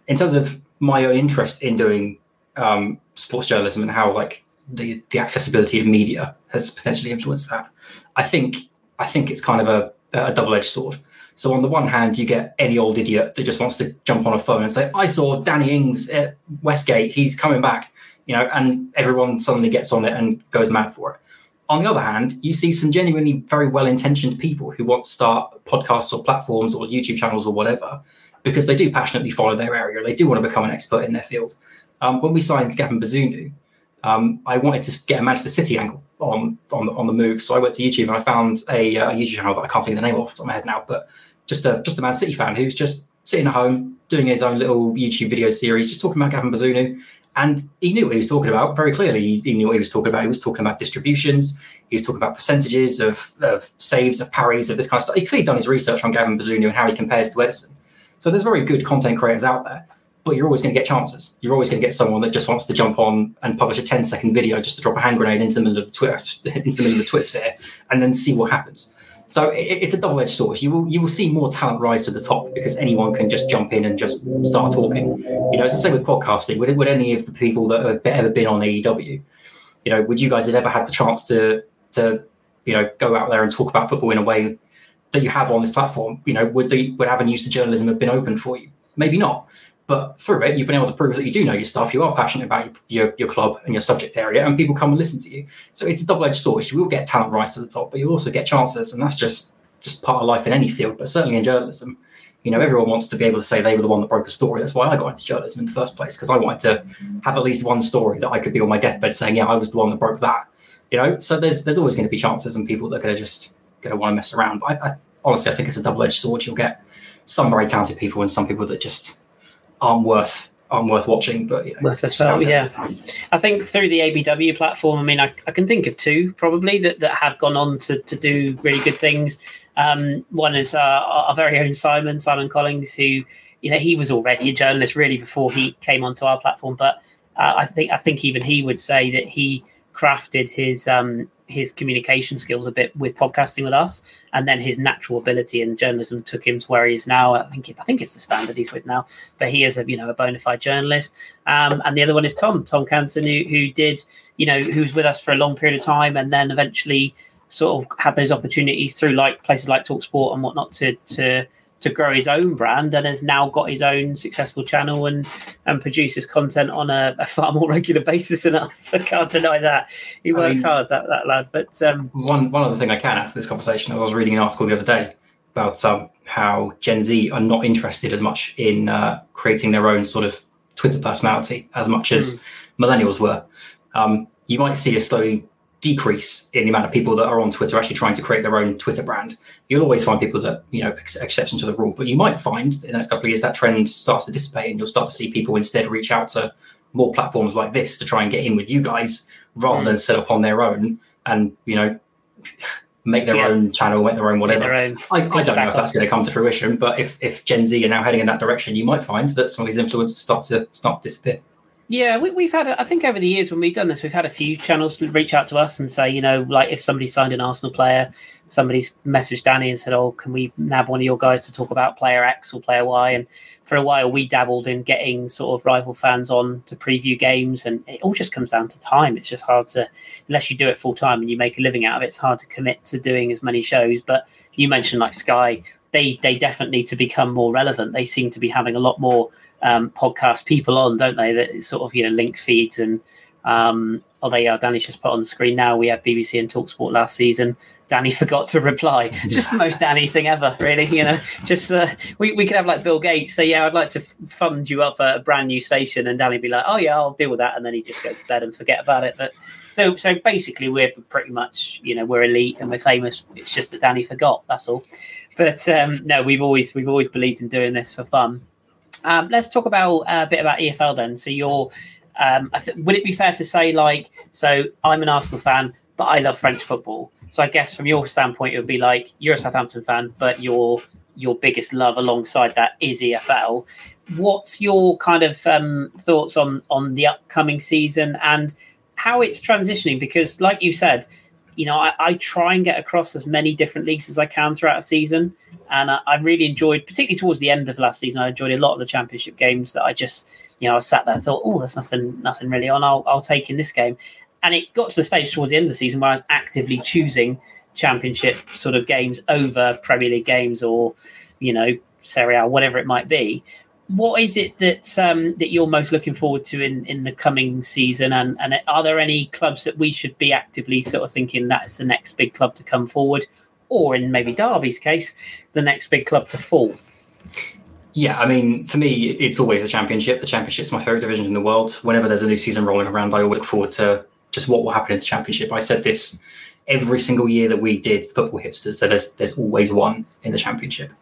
In terms of my own interest in doing um, sports journalism and how like the, the accessibility of media has potentially influenced that, I think I think it's kind of a, a double edged sword. So on the one hand, you get any old idiot that just wants to jump on a phone and say, "I saw Danny Ings at Westgate. He's coming back," you know, and everyone suddenly gets on it and goes mad for it. On the other hand, you see some genuinely very well intentioned people who want to start podcasts or platforms or YouTube channels or whatever because they do passionately follow their area. They do want to become an expert in their field. Um, when we signed Gavin Bazunu, um, I wanted to get a Manchester City angle on on, on the move. So I went to YouTube and I found a, uh, a YouTube channel that I can't think of the name off the top of my head now, but just a just a Man City fan who's just sitting at home doing his own little YouTube video series, just talking about Gavin Bazunu and he knew what he was talking about very clearly. He, knew what he was talking about. He was talking about distributions. He was talking about percentages of, of saves, of parries, of this kind of stuff. He's clearly done his research on Gavin Bazunu and how he compares to Ederson. So there's very good content creators out there, but you're always going to get chances. You're always going to get someone that just wants to jump on and publish a 10 second video just to drop a hand grenade into the middle of the Twitter, into the middle of the Twitter sphere, and then see what happens. So it, it's a double-edged sword. You will you will see more talent rise to the top because anyone can just jump in and just start talking. You know, it's the same with podcasting. Would, would any of the people that have ever been on AEW, you know, would you guys have ever had the chance to to you know go out there and talk about football in a way that you have on this platform? You know, would the would avenues to journalism have been open for you? Maybe not. But through it, you've been able to prove that you do know your stuff, you are passionate about your, your club and your subject area, and people come and listen to you. So it's a double edged sword. You will get talent rise to the top, but you also get chances, and that's just just part of life in any field, but certainly in journalism. You know, everyone wants to be able to say they were the one that broke a story. That's why I got into journalism in the first place because I wanted to have at least one story that I could be on my deathbed saying, "Yeah, I was the one that broke that." You know, so there's there's always going to be chances and people that are going to just going to want to mess around. But I, I, honestly, I think it's a double edged sword. You'll get some very talented people and some people that just aren't worth aren't worth watching. But you know, worth a spell, yeah. I think through the ABW platform, I mean, I, I can think of two probably that, that have gone on to, to do really good things. Um, one is uh, our very own Simon, Simon Collins, who you know he was already a journalist really before he came onto our platform, but uh, I think I think even he would say that he crafted his um, his communication skills a bit with podcasting with us, and then his natural ability in journalism took him to where he is now. I think I think it's the standard he's with now, but he is a you know a bona fide journalist. Um, and the other one is Tom Tom Canton, who, who did you know who was with us for a long period of time, and then eventually sort of had those opportunities through like places like Talksport and whatnot to to to grow his own brand and has now got his own successful channel and and produces content on a, a far more regular basis than us. I can't deny that. He works I mean, hard, that, that lad. But um, one one other thing I can add to this conversation, I was reading an article the other day about um, how Gen Z are not interested as much in uh, creating their own sort of Twitter personality as much as mm. millennials were. Um, you might see a slowly decrease in the amount of people that are on Twitter actually trying to create their own Twitter brand. You'll always find people that, you know, exception to the rule, but you might find in the next couple of years that trend starts to dissipate and you'll start to see people instead reach out to more platforms like this to try and get in with you guys rather mm. than set up on their own and, you know, make their yeah. own channel, make their own whatever. Their own I, I, don't know if that's going to come to fruition, but if, if Gen Z are now heading in that direction, you might find that some of these influencers start to start to disappear. Yeah, we, have had, I think over the years when we've done this, we've had a few channels reach out to us and say, you know, like if somebody signed an Arsenal player, somebody's messaged Danny and said, oh, can we nab one of your guys to talk about player X or player Y? And for a while, we dabbled in getting sort of rival fans on to preview games. And it all just comes down to time. It's just hard to, unless you do it full time and you make a living out of it, it's hard to commit to doing as many shows. But you mentioned like Sky, they, they definitely to become more relevant, they seem to be having a lot more um, podcast people on, don't they? That sort of you know link feeds and um, oh, they are. Danny's just put on the screen now. We had BBC and Talksport last season. Danny forgot to reply. It's just the most Danny thing ever, really. You know, just uh, we we could have like Bill Gates say, "Yeah, I'd like to fund you up a brand new station," and Danny be like, "Oh yeah, I'll deal with that," and then he just go to bed and forget about it. But so so basically, we're pretty much you know we're elite and we're famous. It's just that Danny forgot. That's all. But um, no, we've always we've always believed in doing this for fun. Um, let's talk about uh, a bit about EFL then. So you're, um, th- would it be fair to say like, so I'm an Arsenal fan, but I love French football. So I guess from your standpoint, it would be like you're a Southampton fan, but your your biggest love alongside that is EFL. What's your kind of um, thoughts on on the upcoming season and how it's transitioning? Because, like you said, you know, I, I, try and get across as many different leagues as I can throughout a season. And I, I, really enjoyed, particularly towards the end of last season, I enjoyed a lot of the championship games that I just, you know, I sat there and thought, oh, there's nothing, nothing really on. I'll, I'll take in this game. And it got to the stage towards the end of the season where I was actively choosing championship sort of games over Premier League games or, you know, Serie A, whatever it might be what is it that um, that you're most looking forward to in, in the coming season? And, and are there any clubs that we should be actively sort of thinking that's the next big club to come forward, or in maybe Derby's case, the next big club to fall? Yeah, I mean, for me, it's always the championship. The championship's my favorite division in the world. Whenever there's a new season rolling around, I always look forward to just what will happen in the championship. I said this every single year that we did football hipsters that there's there's always one in the championship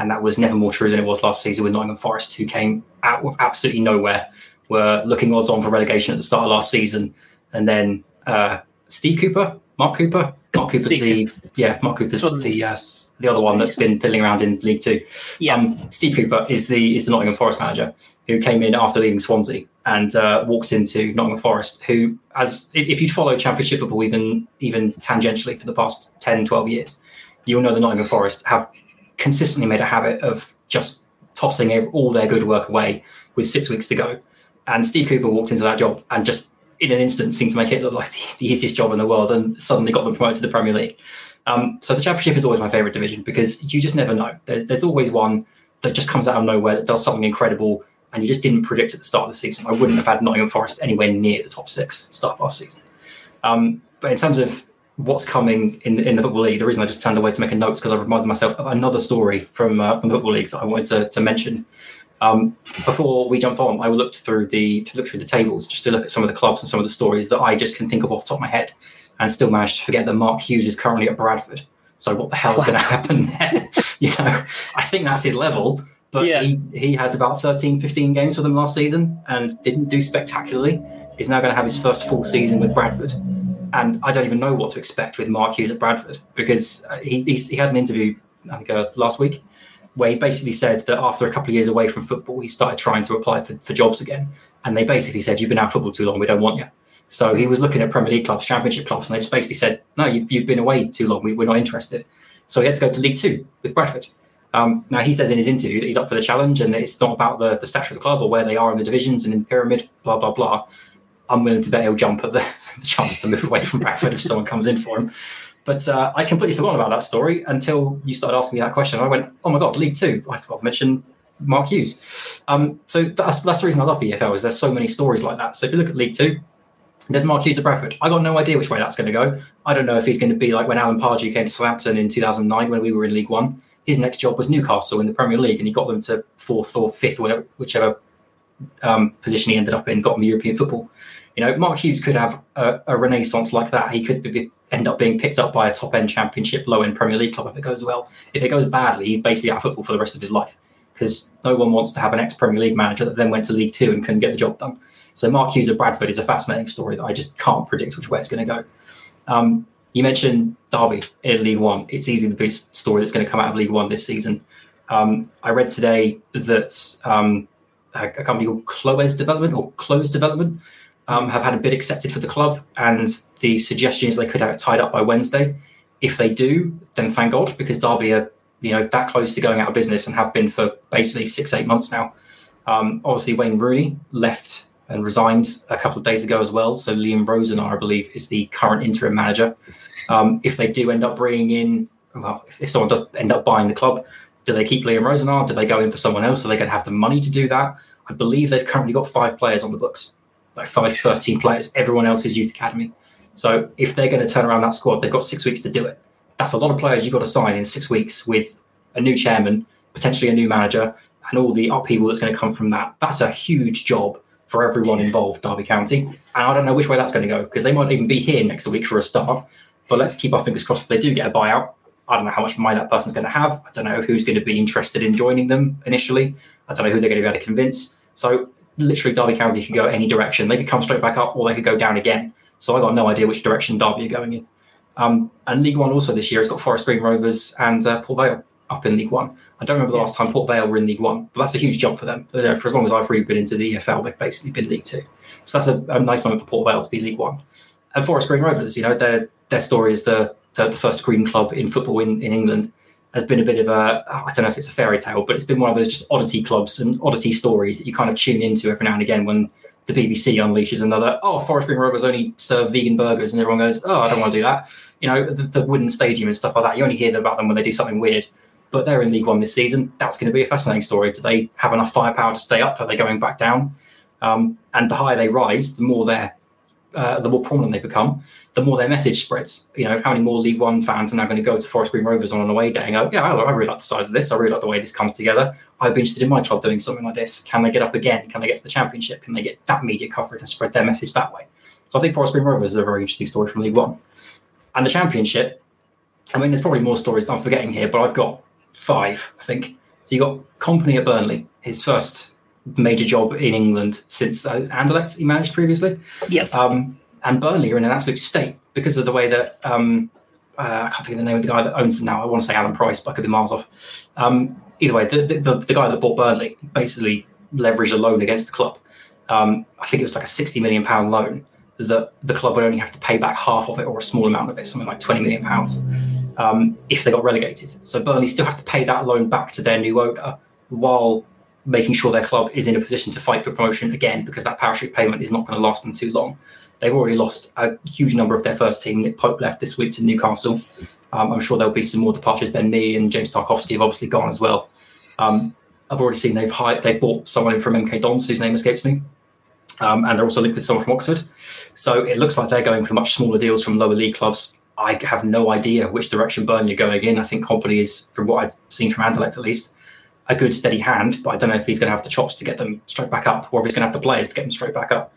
and that was never more true than it was last season with Nottingham Forest, who came out of absolutely nowhere, were looking odds on for relegation at the start of last season, and then uh, Steve Cooper, Mark Cooper, Mark Cooper's Steve the Cooper. yeah, Mark Cooper's the uh, the other one that's been fiddling around in League Two. Yeah, um, Steve Cooper is the is the Nottingham Forest manager who came in after leaving Swansea and uh, walked into Nottingham Forest, who, as if you'd followed Championship football even even tangentially for the past 10, 12 years, you'll know the Nottingham Forest have consistently made a habit of just tossing all their good work away with six weeks to go. And Steve Cooper walked into that job and just in an instant seemed to make it look like the, easiest job in the world and suddenly got them promoted to the Premier League. Um, so the Championship is always my favourite division because you just never know. There's, there's always one that just comes out of nowhere that does something incredible and you just didn't predict at the start of the season. I wouldn't have had Nottingham Forest anywhere near the top six start of last season. Um, but in terms of what's coming in in the football league. The reason I just turned away to make a note is because I reminded myself of another story from uh, from the football league that I wanted to, to mention. Um, before we jumped on, I looked through the to look through the tables just to look at some of the clubs and some of the stories that I just can think of off the top of my head, and still managed to forget that Mark Hughes is currently at Bradford. So what the hell is going to happen there? you know, I think that's his level, but yeah. he, he had about 13, 15 games for them last season and didn't do spectacularly. He's now going to have his first full season with Bradford. And I don't even know what to expect with Mark Hughes at Bradford because uh, he, he had an interview, I think, uh, last week where he basically said that after a couple of years away from football, he started trying to apply for, for jobs again. And they basically said, You've been out of football too long, we don't want you. So he was looking at Premier League clubs, Championship clubs, and they just basically said, "No, you've, you've been away too long. We, are not interested." So he had to go to League Two with Bradford. Um, now he says in his interview that he's up for the challenge and that it's not about the, the stature of the club or where they are in the divisions and in the pyramid, blah blah blah. I'm willing to bet he'll jump at the, the chance to move away from Bradford if someone comes in for him. But uh, I completely forgot about that story until you started asking me that question. I went, "Oh my god, League Two! I forgot to mention Mark Hughes." Um, so that's that's the reason I love the EFL is there's so many stories like that. So if you look at League Two, there's Mark Hughes at Bradford. I got no idea which way that's going to go. I don't know if he's going to be like when Alan Pardew came to Southampton in 2009 when we were in League One. His next job was Newcastle in the Premier League, and he got them to fourth or fifth, whichever um, position he ended up in, got them European football. You know, Mark Hughes could have a, a renaissance like that. He could be, end up being picked up by a top end Championship, low end Premier League club if it goes well. If it goes badly, he's basically out of football for the rest of his life because no one wants to have an ex Premier League manager that then went to League Two and couldn't get the job done. So Mark Hughes of Bradford is a fascinating story that I just can't predict which way it's going to go. Um, you mentioned Derby in League One. It's easily the biggest story that's going to come out of League One this season. Um, I read today that um, a, a, company called Clowes Development or Clowes Development um, have had a bid accepted for the club, and the suggestion is they could have it tied up by Wednesday. If they do, then thank God, because Derby are you know that close to going out of business and have been for basically six eight months now. Um, obviously, Wayne Rooney left and resigned a couple of days ago as well. So Liam Rosenior, I believe, is the current interim manager. Um, if they do end up bringing in, well, if, if, someone does end up buying the club, do they keep Liam Rosenior? Do they go in for someone else? Are they going to have the money to do that? I believe they've currently got five players on the books, like five first team players. Everyone else is youth academy. So if they're going to turn around that squad, they've got six weeks to do it. That's a lot of players you've got to sign in six weeks with a new chairman, potentially a new manager, and all the upheaval that's going to come from that. That's a huge job for everyone involved, Derby County. And I don't know which way that's going to go because they might even be here next week for a start. But let's keep our fingers crossed if they do get a buyout. I don't know how much money that person's going to have. I don't know who's going to be interested in joining them initially. I don't know who they're going to be able to convince. So literally, Derby County could go any direction. They could come straight back up or they could go down again. So I got no idea which direction Derby are going in. Um, and League One also this year has got Forest Green Rovers and uh, Port Vale up in League One. I don't remember the last time Port Vale were in League One, but that's a huge jump for them. For as long as I've really been into the EFL, they've basically been League Two. So that's a, a nice moment for Port Vale to be League One. And Forest Green Rovers, you know, their their story is the the, the first green club in football in, in England has been a bit of a oh, I don't know if it's a fairy tale, but it's been one of those just oddity clubs and oddity stories that you kind of tune into every now and again when the BBC unleashes another oh Forest Green Rovers only serve vegan burgers and everyone goes oh I don't want to do that you know the, the wooden stadium and stuff like that you only hear about them when they do something weird but they're in League One this season. That's going to be a fascinating story. Do they have enough firepower to stay up? Are they going back down? Um, and the higher they rise, the more they're uh, the more prominent they become, the more their message spreads. You know, how many more League One fans are now going to go to Forest Green Rovers on an away day and go, yeah, I, I really like the size of this. I really like the way this comes together. I'd be interested in my club doing something like this. Can they get up again? Can they get to the Championship? Can they get that media coverage and spread their message that way? So I think Forest Green Rovers is a very interesting story from League One. And the Championship, I mean, there's probably more stories that I'm forgetting here, but I've got five, I think. So you got Kompany at Burnley, his first major job in England since uh, Anderlecht he managed previously. Yeah. Um, and Burnley are in an absolute state because of the way that um, uh, I can't think of the name of the guy that owns them now. I want to say Alan Price, but I could be miles off. Um, either way, the, the, the, guy that bought Burnley basically leveraged a loan against the club. Um, I think it was like a sixty million pound loan that the club would only have to pay back half of it or a small amount of it, something like twenty million pounds um, if they got relegated. So Burnley still have to pay that loan back to their new owner while making sure their club is in a position to fight for promotion again because that parachute payment is not going to last them too long. They've already lost a huge number of their first team. Nick Pope left this week to Newcastle. Um, I'm sure there'll be some more departures. Ben Mee and James Tarkowski have obviously gone as well. Um, I've already seen they've hired, they've bought someone in from MK Dons whose name escapes me. Um, and they're also linked with someone from Oxford. So it looks like they're going for much smaller deals from lower league clubs I have no idea which direction Burnley are going in. I think Kompany is, from what I've seen from Anderlecht at least, a good steady hand, but I don't know if he's going to have the chops to get them straight back up, or if he's going to have the players to get them straight back up.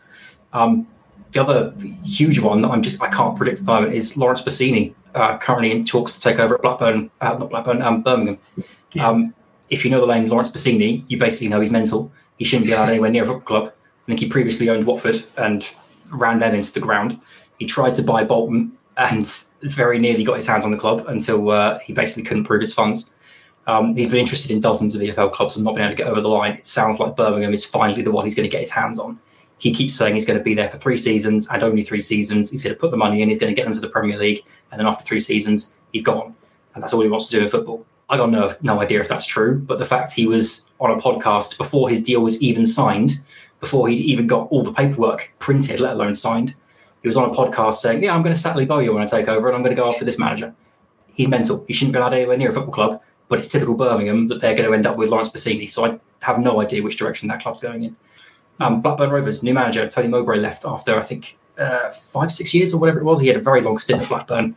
Um, the other huge one that I'm just I can't predict at the moment is Laurence Bassini, uh, currently in talks to take over at Blackburn, uh, not Blackburn, um, Birmingham. Yeah. Um, if you know the name Laurence Bassini, you basically know he's mental. He shouldn't be allowed anywhere near a football club. I think he previously owned Watford and ran them into the ground. He tried to buy Bolton and very nearly got his hands on the club until uh, he basically couldn't prove his funds. Um, he's been interested in dozens of EFL clubs and not been able to get over the line. It sounds like Birmingham is finally the one he's going to get his hands on he keeps saying he's going to be there for three seasons and only three seasons. He's going to put the money in. He's going to get them to the Premier League, and then after three seasons, he's gone, and that's all he wants to do in football. I got no no idea if that's true, but the fact he was on a podcast before his deal was even signed, before he'd even got all the paperwork printed, let alone signed, he was on a podcast saying, "Yeah, I'm going to Sally Bowyer when I take over, and I'm going to go after this manager." He's mental. He shouldn't be allowed anywhere near a football club, but it's typical Birmingham that they're going to end up with Laurence Bassini. So I have no idea which direction that club's going in. Um, Blackburn Rovers, new manager, Tony Mowbray left after, I think, uh, five, six years or whatever it was. He had a very long stint at Blackburn.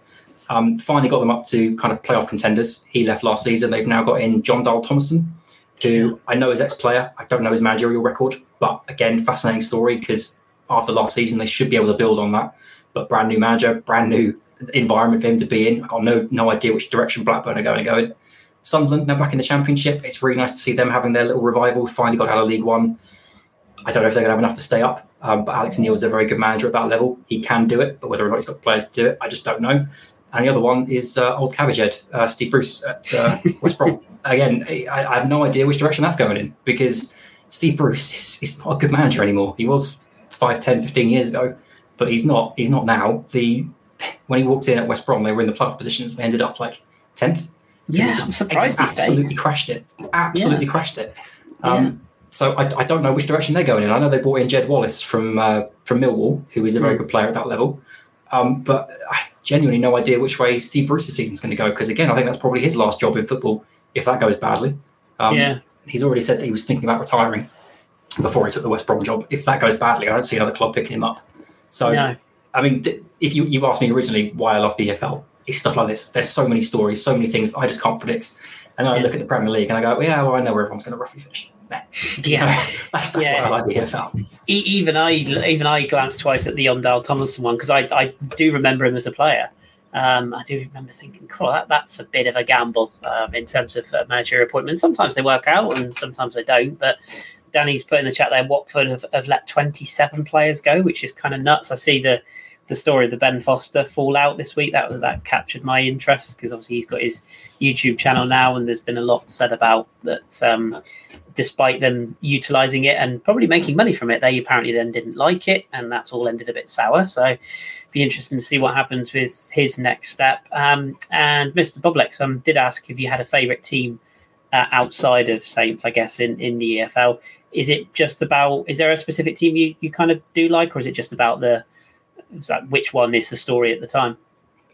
Um, finally got them up to kind of playoff contenders. He left last season. They've now got in Jon Dahl Tomasson, who I know is ex player. I don't know his managerial record, but again, fascinating story because after last season, they should be able to build on that. But brand new manager, brand new environment for him to be in. I've got no, no idea which direction Blackburn are going to go in. Sunderland now back in the Championship. It's really nice to see them having their little revival. Finally got out of League One. I don't know if they're going to have enough to stay up. Um, but Alex Neil is a very good manager at that level. He can do it, but whether or not he's got players to do it, I just don't know. And the other one is uh, old cabbage head, uh, Steve Bruce at uh, West Brom. Again, I, I, have no idea which direction that's going in because Steve Bruce is, is, not a good manager anymore. He was 5, 10, 15 years ago, but he's not. He's not now. The when he walked in at West Brom, they were in the playoff positions. They ended up like tenth. Yeah, just, I'm surprised. Absolutely crashed it. Absolutely yeah. crashed it. Um, yeah so I, I, don't know which direction they're going in. I know they brought in Jed Wallace from uh, from Millwall, who is a very hmm. good player at that level. Um, but I genuinely no idea which way Steve Bruce's season's going to go because again, I think that's probably his last job in football if that goes badly. Um, yeah, he's already said that he was thinking about retiring before he took the West Brom job. If that goes badly, I don't see another club picking him up. So, no. I mean, if you you asked me originally why I love the EFL, it's stuff like this. There's so many stories, so many things I just can't predict. And then yeah. I look at the Premier League and I go, well, yeah, well, I know where everyone's going to roughly finish. Yeah, that's, that's yeah. why I like the EFL. Even I, even I glanced twice at the Jon Dahl Tomasson one because I, I do remember him as a player. Um, I do remember thinking, cool, that, that's a bit of a gamble um, in terms of uh, managerial appointments. Sometimes they work out and sometimes they don't. But Danny's put in the chat there, Watford have, have let 27 players go, which is kind of nuts. I see the the story of the Ben Foster fallout this week. That that captured my interest because obviously he's got his YouTube channel now, and there's been a lot said about that. Um, despite them utilizing it and probably making money from it, they apparently then didn't like it, and that's all ended a bit sour. So, be interesting to see what happens with his next step. Um, and Mr. Publix um, did ask if you had a favorite team uh, outside of Saints, I guess, in in the EFL. Is it just about? Is there a specific team you you kind of do like, or is it just about the that which one is the story at the time?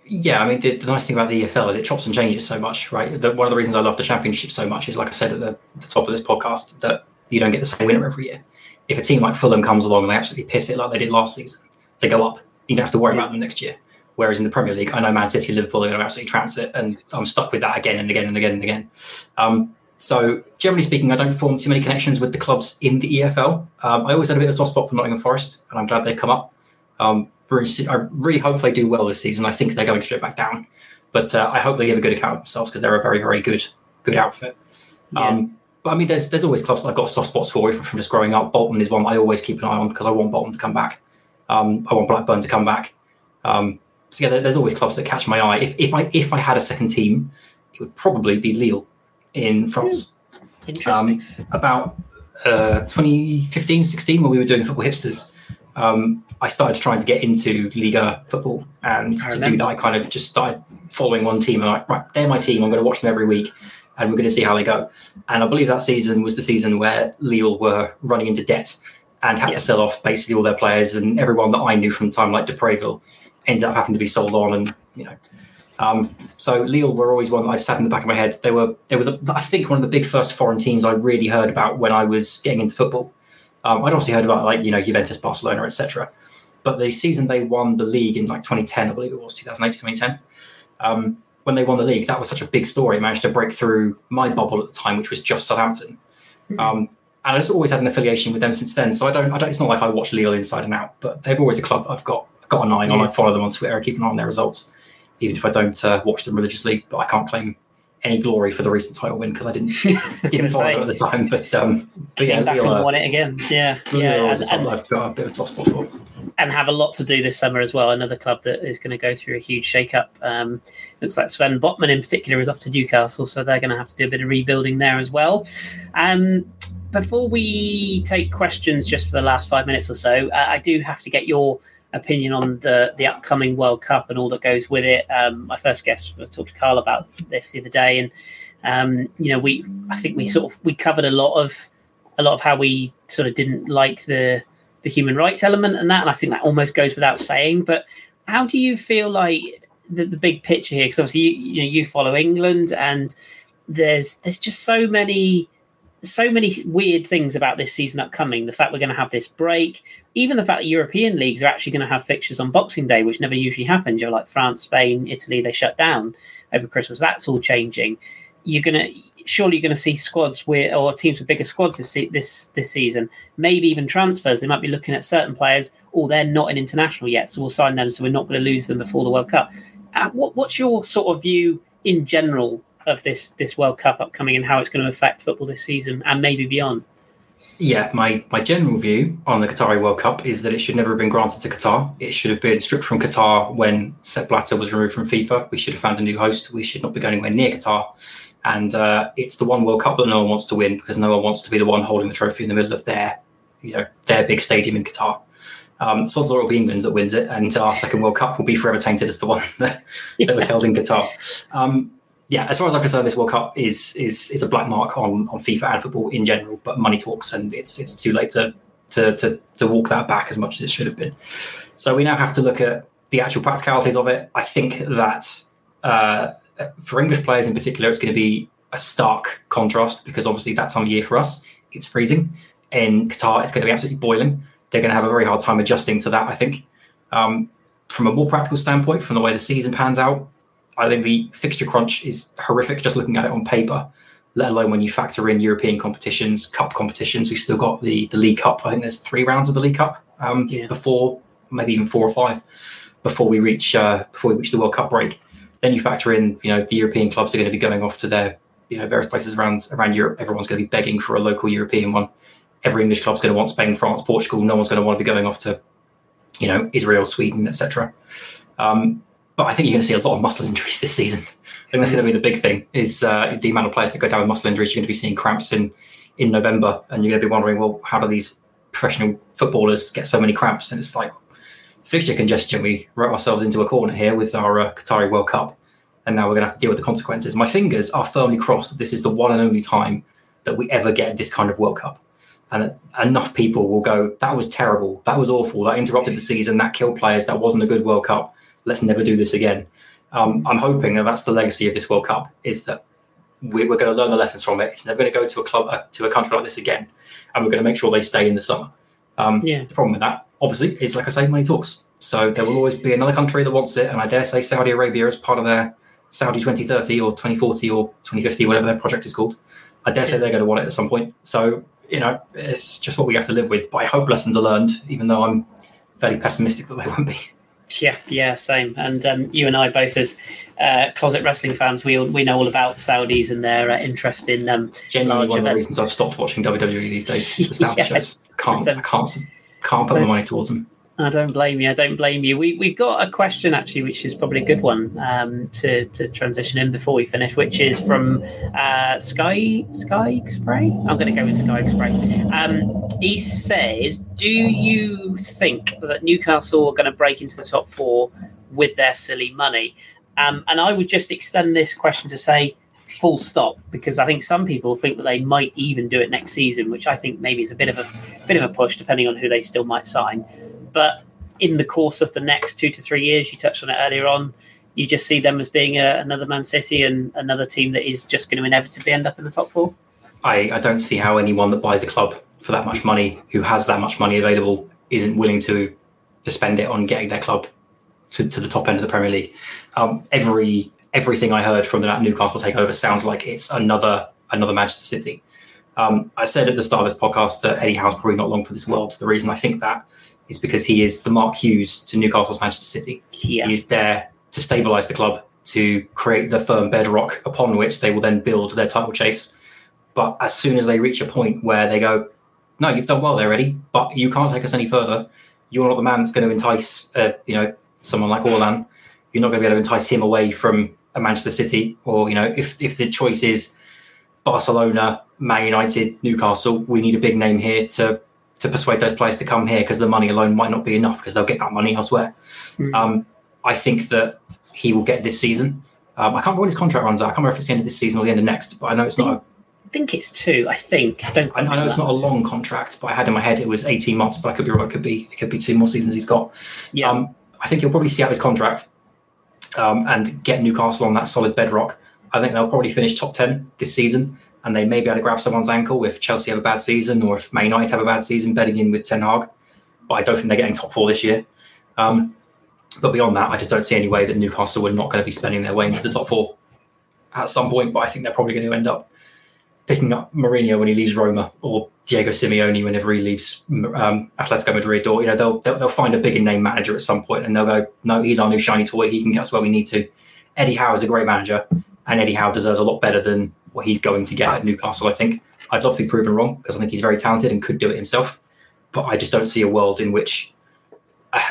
Yeah, I mean, the, the, nice thing about the EFL is it chops and changes so much, right? The, one of the reasons I love the championship so much is, like I said at the, the, top of this podcast, that you don't get the same winner every year. If a team like Fulham comes along and they absolutely piss it like they did last season, they go up. You don't have to worry yeah. about them next year. Whereas in the Premier League, I know Man City, Liverpool are going to absolutely trounce it, and I'm stuck with that again and again and again and again. Um, so generally speaking, I don't form too many connections with the clubs in the EFL. Um, I always had a bit of a soft spot for Nottingham Forest, and I'm glad they've come up. Um, I really hope they do well this season. I think they're going straight back down, but uh, I hope they give a good account of themselves because they're a very, very good, good outfit. Yeah. Um, but I mean, there's there's always clubs that I've got soft spots for from just growing up. Bolton is one I always keep an eye on because I want Bolton to come back. Um, I want Blackburn to come back. Um, so yeah, there's always clubs that catch my eye. If, if I if I had a second team, it would probably be Lille in France. Interesting. Um, about uh, 2015, 16, when we were doing football hipsters, um, I started trying to get into Liga football, and to do that, I kind of just started following one team. And like, right, they're my team. I'm going to watch them every week, and we're going to see how they go. And I believe that season was the season where Lille were running into debt and had yeah. to sell off basically all their players, and everyone that I knew from the time, like Depreville, ended up having to be sold on, and you know. Um, so Lille were always one that I just had in the back of my head. They were they were the, I think one of the big first foreign teams I really heard about when I was getting into football. Um, I'd also heard about like you know Juventus, Barcelona, etc. but the season they won the league in like 2010, I believe it was 2008 2010. Um, when they won the league, that was such a big story. It managed to break through my bubble at the time, which was just Southampton. Mm-hmm. Um, and I've always had an affiliation with them since then. So I don't, I don't. It's not like I watch Lille inside and out, but they've always a club I've got got an eye on. Yeah. I follow them on Twitter. I keep an eye on their results, even if I don't uh, watch them religiously. But I can't claim any glory for the recent title win because I didn't didn't follow it at the time. But um, but yeah, back and won it again. Yeah, yeah. And, and, I've got a bit of a soft spot. And have a lot to do this summer as well. Another club that is going to go through a huge shake-up. Um, looks like Sven Botman in particular is off to Newcastle, so they're going to have to do a bit of rebuilding there as well. Um, before we take questions, just for the last five minutes or so, uh, I do have to get your opinion on the the upcoming World Cup and all that goes with it. Um, my first guest I talked to Carl about this the other day, and um, you know, we I think we sort of we covered a lot of a lot of how we sort of didn't like the the human rights element and that, and I think that almost goes without saying. But how do you feel like the, the big picture here? Because obviously you, you know you follow England, and there's there's just so many so many weird things about this season upcoming. The fact we're going to have this break, even the fact that European leagues are actually going to have fixtures on Boxing Day, which never usually happens. You're like France, Spain, Italy, they shut down over Christmas. That's all changing. You're going to surely you're going to see squads with or teams with bigger squads this this this season. Maybe even transfers. They might be looking at certain players. Oh, they're not an international yet, so we'll sign them. So we're not going to lose them before the World Cup. Uh, what, what's your sort of view in general of this this World Cup upcoming and how it's going to affect football this season and maybe beyond? Yeah, my, my general view on the Qatari World Cup is that it should never have been granted to Qatar. It should have been stripped from Qatar when Sepp Blatter was removed from FIFA. We should have found a new host. We should not be going anywhere near Qatar. And uh, it's the one World Cup that no one wants to win because no one wants to be the one holding the trophy in the middle of their, you know, their big stadium in Qatar. Um, so it'll be England that wins it, and our second World Cup will be forever tainted as the one that, that was held in Qatar. Um, yeah, as far as I'm concerned, this World Cup is is is a black mark on on FIFA and football in general. But money talks, and it's it's too late to to to, to walk that back as much as it should have been. So we now have to look at the actual practicalities of it. I think that uh, for English players in particular, it's going to be a stark contrast because obviously that time of year for us it's freezing. In Qatar, it's going to be absolutely boiling. They're going to have a very hard time adjusting to that. I think. Um, from a more practical standpoint, from the way the season pans out, I think the fixture crunch is horrific just looking at it on paper, let alone when you factor in European competitions, cup competitions. We've still got the, the League Cup. I think there's three rounds of the League Cup um, yeah. before, maybe even four or five, before we reach uh, before we reach the World Cup break. Then you factor in, you know, the European clubs are going to be going off to their, you know, various places around around Europe. Everyone's going to be begging for a local European one. Every English club's going to want Spain, France, Portugal. No one's going to want to be going off to, you know, Israel, Sweden, etc. Um, but I think you're going to see a lot of muscle injuries this season. I think that's going to be the big thing is uh, the amount of players that go down with muscle injuries. You're going to be seeing cramps in in November, and you're going to be wondering, well, how do these professional footballers get so many cramps? And it's like fixture congestion. We wrote ourselves into a corner here with our uh, Qatari World Cup, and now we're going to have to deal with the consequences. My fingers are firmly crossed that this is the one and only time that we ever get this kind of World Cup. And enough people will go, that was terrible. That was awful. That interrupted the season. That killed players. That wasn't a good World Cup let's never do this again. Um, I'm hoping that that's the legacy of this World Cup is that we're, we're going to learn the lessons from it. It's never going to go to a club uh, to a country like this again, and we're going to make sure they stay in the summer. Um, yeah. The problem with that, obviously, is like I say, money talks. So there will always be another country that wants it, and I dare say Saudi Arabia is part of their Saudi 2030 or 2040 or 2050, whatever their project is called. I dare say they're going to want it at some point. So you know, it's just what we have to live with. But I hope lessons are learned, even though I'm fairly pessimistic that they won't be. Yeah, yeah, same. And um, you and I both, as uh, closet wrestling fans, we we know all about Saudis and their uh, interest in um, genuinely one events. of the reasons I've stopped watching WWE these days. The yeah. shows can't I can't can't put my money towards them. I don't blame you. I don't blame you. We we've got a question actually, which is probably a good one um, to to transition in before we finish, which is from uh, Sky Sky Spray. I'm going to go with Sky Spray. Um, he says, "Do you think that Newcastle are going to break into the top four with their silly money?" Um, and I would just extend this question to say, full stop because I think some people think that they might even do it next season, which I think maybe is a bit of a bit of a push depending on who they still might sign. But in the course of the next two to three years, you touched on it earlier on, you just see them as being a, another Man City and another team that is just going to inevitably end up in the top four. I, I don't see how anyone that buys a club for that much money, who has that much money available, isn't willing to to spend it on getting their club to, to the top end of the Premier League. Um, every everything I heard from that Newcastle takeover sounds like it's another another Manchester City. Um, I said at the start of this podcast that Eddie Howe's probably not long for this world. The reason I think that is because he is the Mark Hughes to Newcastle's Manchester City. Yeah. He is there to stabilise the club, to create the firm bedrock upon which they will then build their title chase. But as soon as they reach a point where they go, no, you've done well there, already, but you can't take us any further. You're not the man that's going to entice, uh, you know, someone like Orlan. You're not going to be able to entice him away from a Manchester City, or you know, if if the choice is Barcelona, Man United, Newcastle, we need a big name here to to persuade those players to come here because the money alone might not be enough because they'll get that money elsewhere. Mm. Um, I think that he will get this season. Um, I can't remember when his contract runs out. I can't remember if it's the end of this season or the end of next, but I know it's not. A, I think it's two. I think. I, I know it's not a long contract, but I had in my head it was eighteen months. But I could be wrong. It could be. It could be two more seasons he's got. Yeah. Um, I think he'll probably see out his contract um, and get Newcastle on that solid bedrock. I think they'll probably finish top 10 this season and they may be able to grab someone's ankle if Chelsea have a bad season or if Man United have a bad season betting in with Ten Hag. But I don't think they're getting top four this year. Um, but beyond that, I just don't see any way that Newcastle are not going to be spending their way into the top four at some point. But I think they're probably going to end up picking up Mourinho when he leaves Roma or Diego Simeone whenever he leaves um, Atletico Madrid, or you know they'll, they'll, they'll find a bigger name manager at some point, and they'll go, no, he's our new shiny toy. He can get us where we need to. Eddie Howe is a great manager, and Eddie Howe deserves a lot better than what he's going to get at Newcastle. I think I'd love to be proven wrong because I think he's very talented and could do it himself, but I just don't see a world in which uh,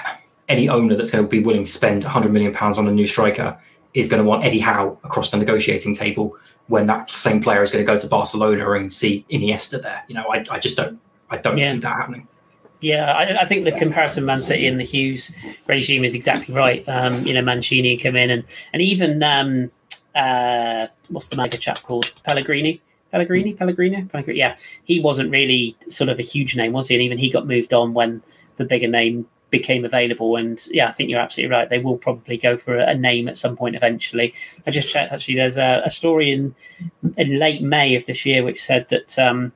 any owner that's going to be willing to spend 100 million pounds on a new striker is going to want Eddie Howe across the negotiating table when that same player is going to go to Barcelona and see Iniesta there. You know, I, I just don't I don't yeah. see that happening. Yeah, I, I, think the comparison Man City and the Hughes regime is exactly right. Um, you know, Mancini come in and and even um, uh, what's the mega chap called Pellegrini. Pellegrini, Pellegrini, Pellegrini. Yeah, he wasn't really sort of a huge name, was he? And even he got moved on when the bigger name became available. And yeah, I think you're absolutely right. They will probably go for a, name at some point eventually. I just checked actually. There's a, a, story in in late May of this year which said that um,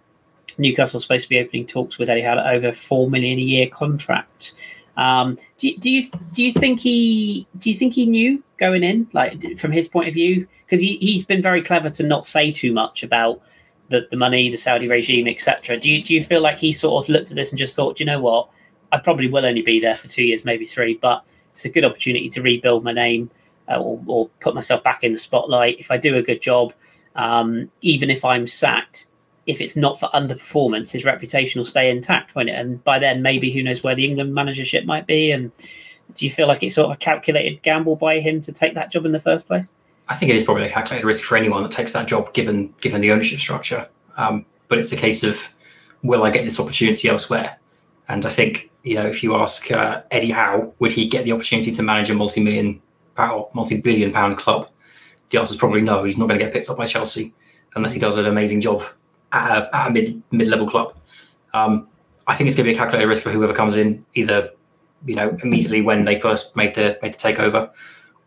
Newcastle's supposed to be opening talks with Eddie Howe over four million a year contract. Um, do, do you do you think he do you think he knew going in, like from his point of view? Because he he's been very clever to not say too much about the, the money, the Saudi regime, etc. Do you do you feel like he sort of looked at this and just thought, you know what, I probably will only be there for two years, maybe three, but it's a good opportunity to rebuild my name uh, or, or, put myself back in the spotlight. If I do a good job, um, even if I'm sacked, if it's not for underperformance, his reputation will stay intact, won't it? And by then, maybe who knows where the England managership might be. And do you feel like it's sort of a calculated gamble by him to take that job in the first place? I think it is probably a calculated risk for anyone that takes that job, given given the ownership structure. Um, but it's a case of will I get this opportunity elsewhere? And I think you know if you ask uh, Eddie Howe, would he get the opportunity to manage a multi-million pound, multi-billion pound club? The answer is probably no. He's not going to get picked up by Chelsea unless he does an amazing job at a, at a mid mid level club. Um, I think it's going to be a calculated risk for whoever comes in, either you know immediately when they first made the made the takeover,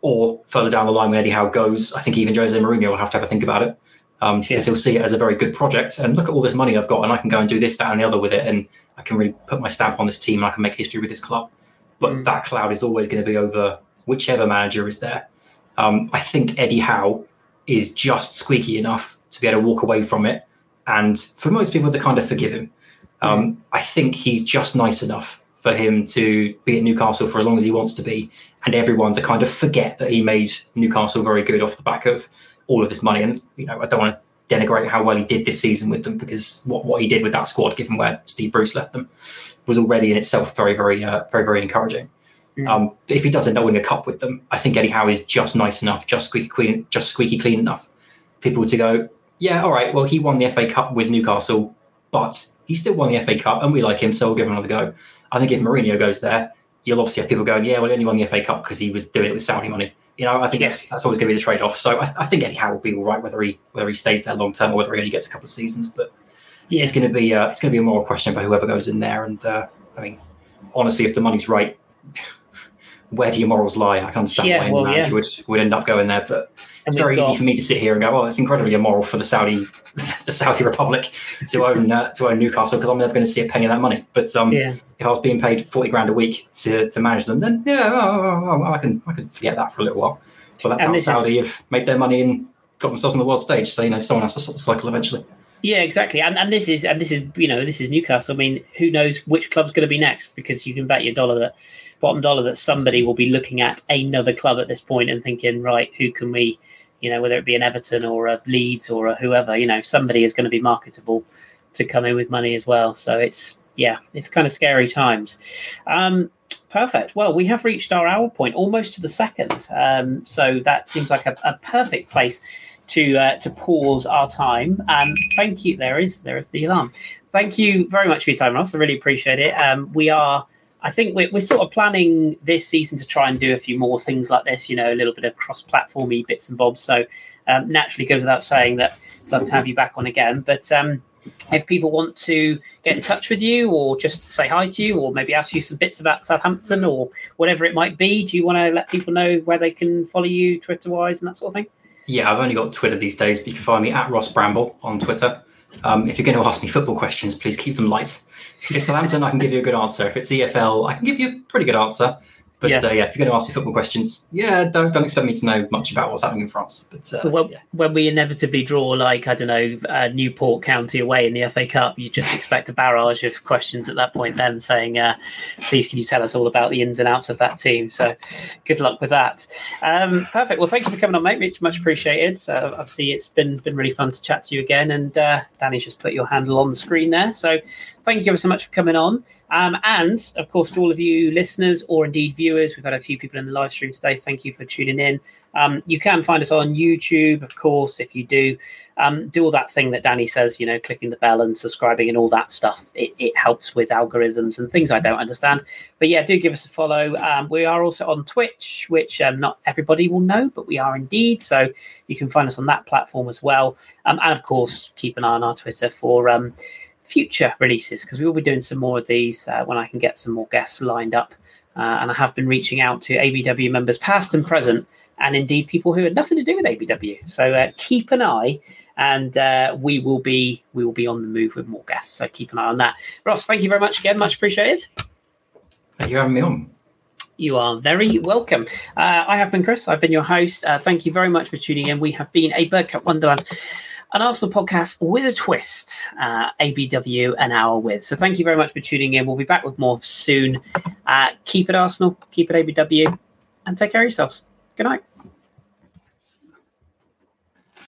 or further down the line when Eddie Howe goes. I think even Jose Mourinho will have to have a think about it um, because he'll see it as a very good project and look at all this money I've got and I can go and do this, that, and the other with it, and I can really put my stamp on this team and I can make history with this club. But mm. that cloud is always going to be over whichever manager is there. Um, I think Eddie Howe is just squeaky enough to be able to walk away from it and for most people to kind of forgive him. Um, mm. I think he's just nice enough for him to be at Newcastle for as long as he wants to be, and everyone to kind of forget that he made Newcastle very good off the back of all of this money. And you know, I don't want to denigrate how well he did this season with them because what, what he did with that squad, given where Steve Bruce left them, was already in itself very, very, uh, very, very encouraging. Mm. Um, if he doesn't up winning a cup with them, I think Eddie Howe is just nice enough, just squeaky clean, just squeaky clean enough. People to go, yeah, all right, well, he won the FA Cup with Newcastle, but he still won the FA Cup and we like him, so we'll give him another go. I think if Mourinho goes there, you'll obviously have people going, yeah, well, he only won the FA Cup because he was doing it with Saudi money. You know, I think yes. that's, that's always going to be the trade off. So I, I, think Eddie Howe will be all right whether he whether he stays there long term or whether he only gets a couple of seasons. But yeah, it's going to be uh, it's going to be a moral question for whoever goes in there. And uh, I mean, honestly, if the money's right, where do your morals lie? I can't understand yeah, why well, manager yeah. would, would end up going there, but it's very got... easy for me to sit here and go, "Oh, it's incredibly immoral for the Saudi, the Saudi Republic to own uh, to own Newcastle because I'm never going to see a penny of that money." But um, yeah. if I was being paid forty grand a week to, to manage them, then yeah, oh, oh, oh, I can I can forget that for a little while. But that's and how Saudi is... have made their money and got themselves on the world stage. So you know, someone has to sort the cycle eventually. Yeah, exactly. And and this is and this is you know this is Newcastle. I mean, who knows which club's going to be next? Because you can bet your dollar that bottom dollar that somebody will be looking at another club at this point and thinking, right, who can we, you know, whether it be an Everton or a Leeds or a whoever, you know, somebody is going to be marketable to come in with money as well. So it's yeah, it's kind of scary times. Um, perfect. Well, we have reached our hour point, almost to the second. Um, so that seems like a, a perfect place to uh, to pause our time. Um, thank you. There is there is the alarm. Thank you very much for your time, Ross. I really appreciate it. Um, we are. I think we're, we're sort of planning this season to try and do a few more things like this, you know, a little bit of cross-platformy bits and bobs. So um, naturally, goes without saying that love to have you back on again. But um, if people want to get in touch with you or just say hi to you or maybe ask you some bits about Southampton or whatever it might be, do you want to let people know where they can follow you Twitter wise and that sort of thing? Yeah, I've only got Twitter these days, but you can find me at Ross Bramble on Twitter. Um, if you're going to ask me football questions, please keep them light. If it's Southampton, I can give you a good answer. If it's EFL, I can give you a pretty good answer. But yeah. Uh, yeah, if you're going to ask me football questions, yeah, don't don't expect me to know much about what's happening in France. But uh, well, yeah. when we inevitably draw, like I don't know, uh, Newport County away in the FA Cup, you just expect a barrage of questions at that point. Then saying, uh, "Please, can you tell us all about the ins and outs of that team?" So, good luck with that. Um, perfect. Well, thank you for coming on, mate. Much, much appreciated. So, obviously, it's been been really fun to chat to you again. And uh, Danny's just put your handle on the screen there. So, thank you ever so much for coming on. Um, and of course, to all of you listeners or indeed viewers, we've had a few people in the live stream today. Thank you for tuning in. Um, you can find us on YouTube, of course. If you do, um, do all that thing that Danny says, you know, clicking the bell and subscribing and all that stuff. It, it helps with algorithms and things I don't understand. But yeah, do give us a follow. Um, we are also on Twitch, which um, not everybody will know, but we are indeed. So you can find us on that platform as well. Um, and of course, keep an eye on our Twitter for future releases because we will be doing some more of these uh, when I can get some more guests lined up. Uh, and I have been reaching out to ABW members, past and present, and indeed people who had nothing to do with ABW. So uh, keep an eye, and uh, we will be we will be on the move with more guests. So keep an eye on that. Ross, thank you very much again, much appreciated. Thank you for having me on. You are very welcome. Uh, I have been Kris. I've been your host. Uh, thank you very much for tuning in. We have been a Bergkamp Wonderland an Arsenal podcast with a twist, uh, ABW an hour with. So thank you very much for tuning in. We'll be back with more soon. Uh, keep it Arsenal, keep it ABW, and take care of yourselves. Good night.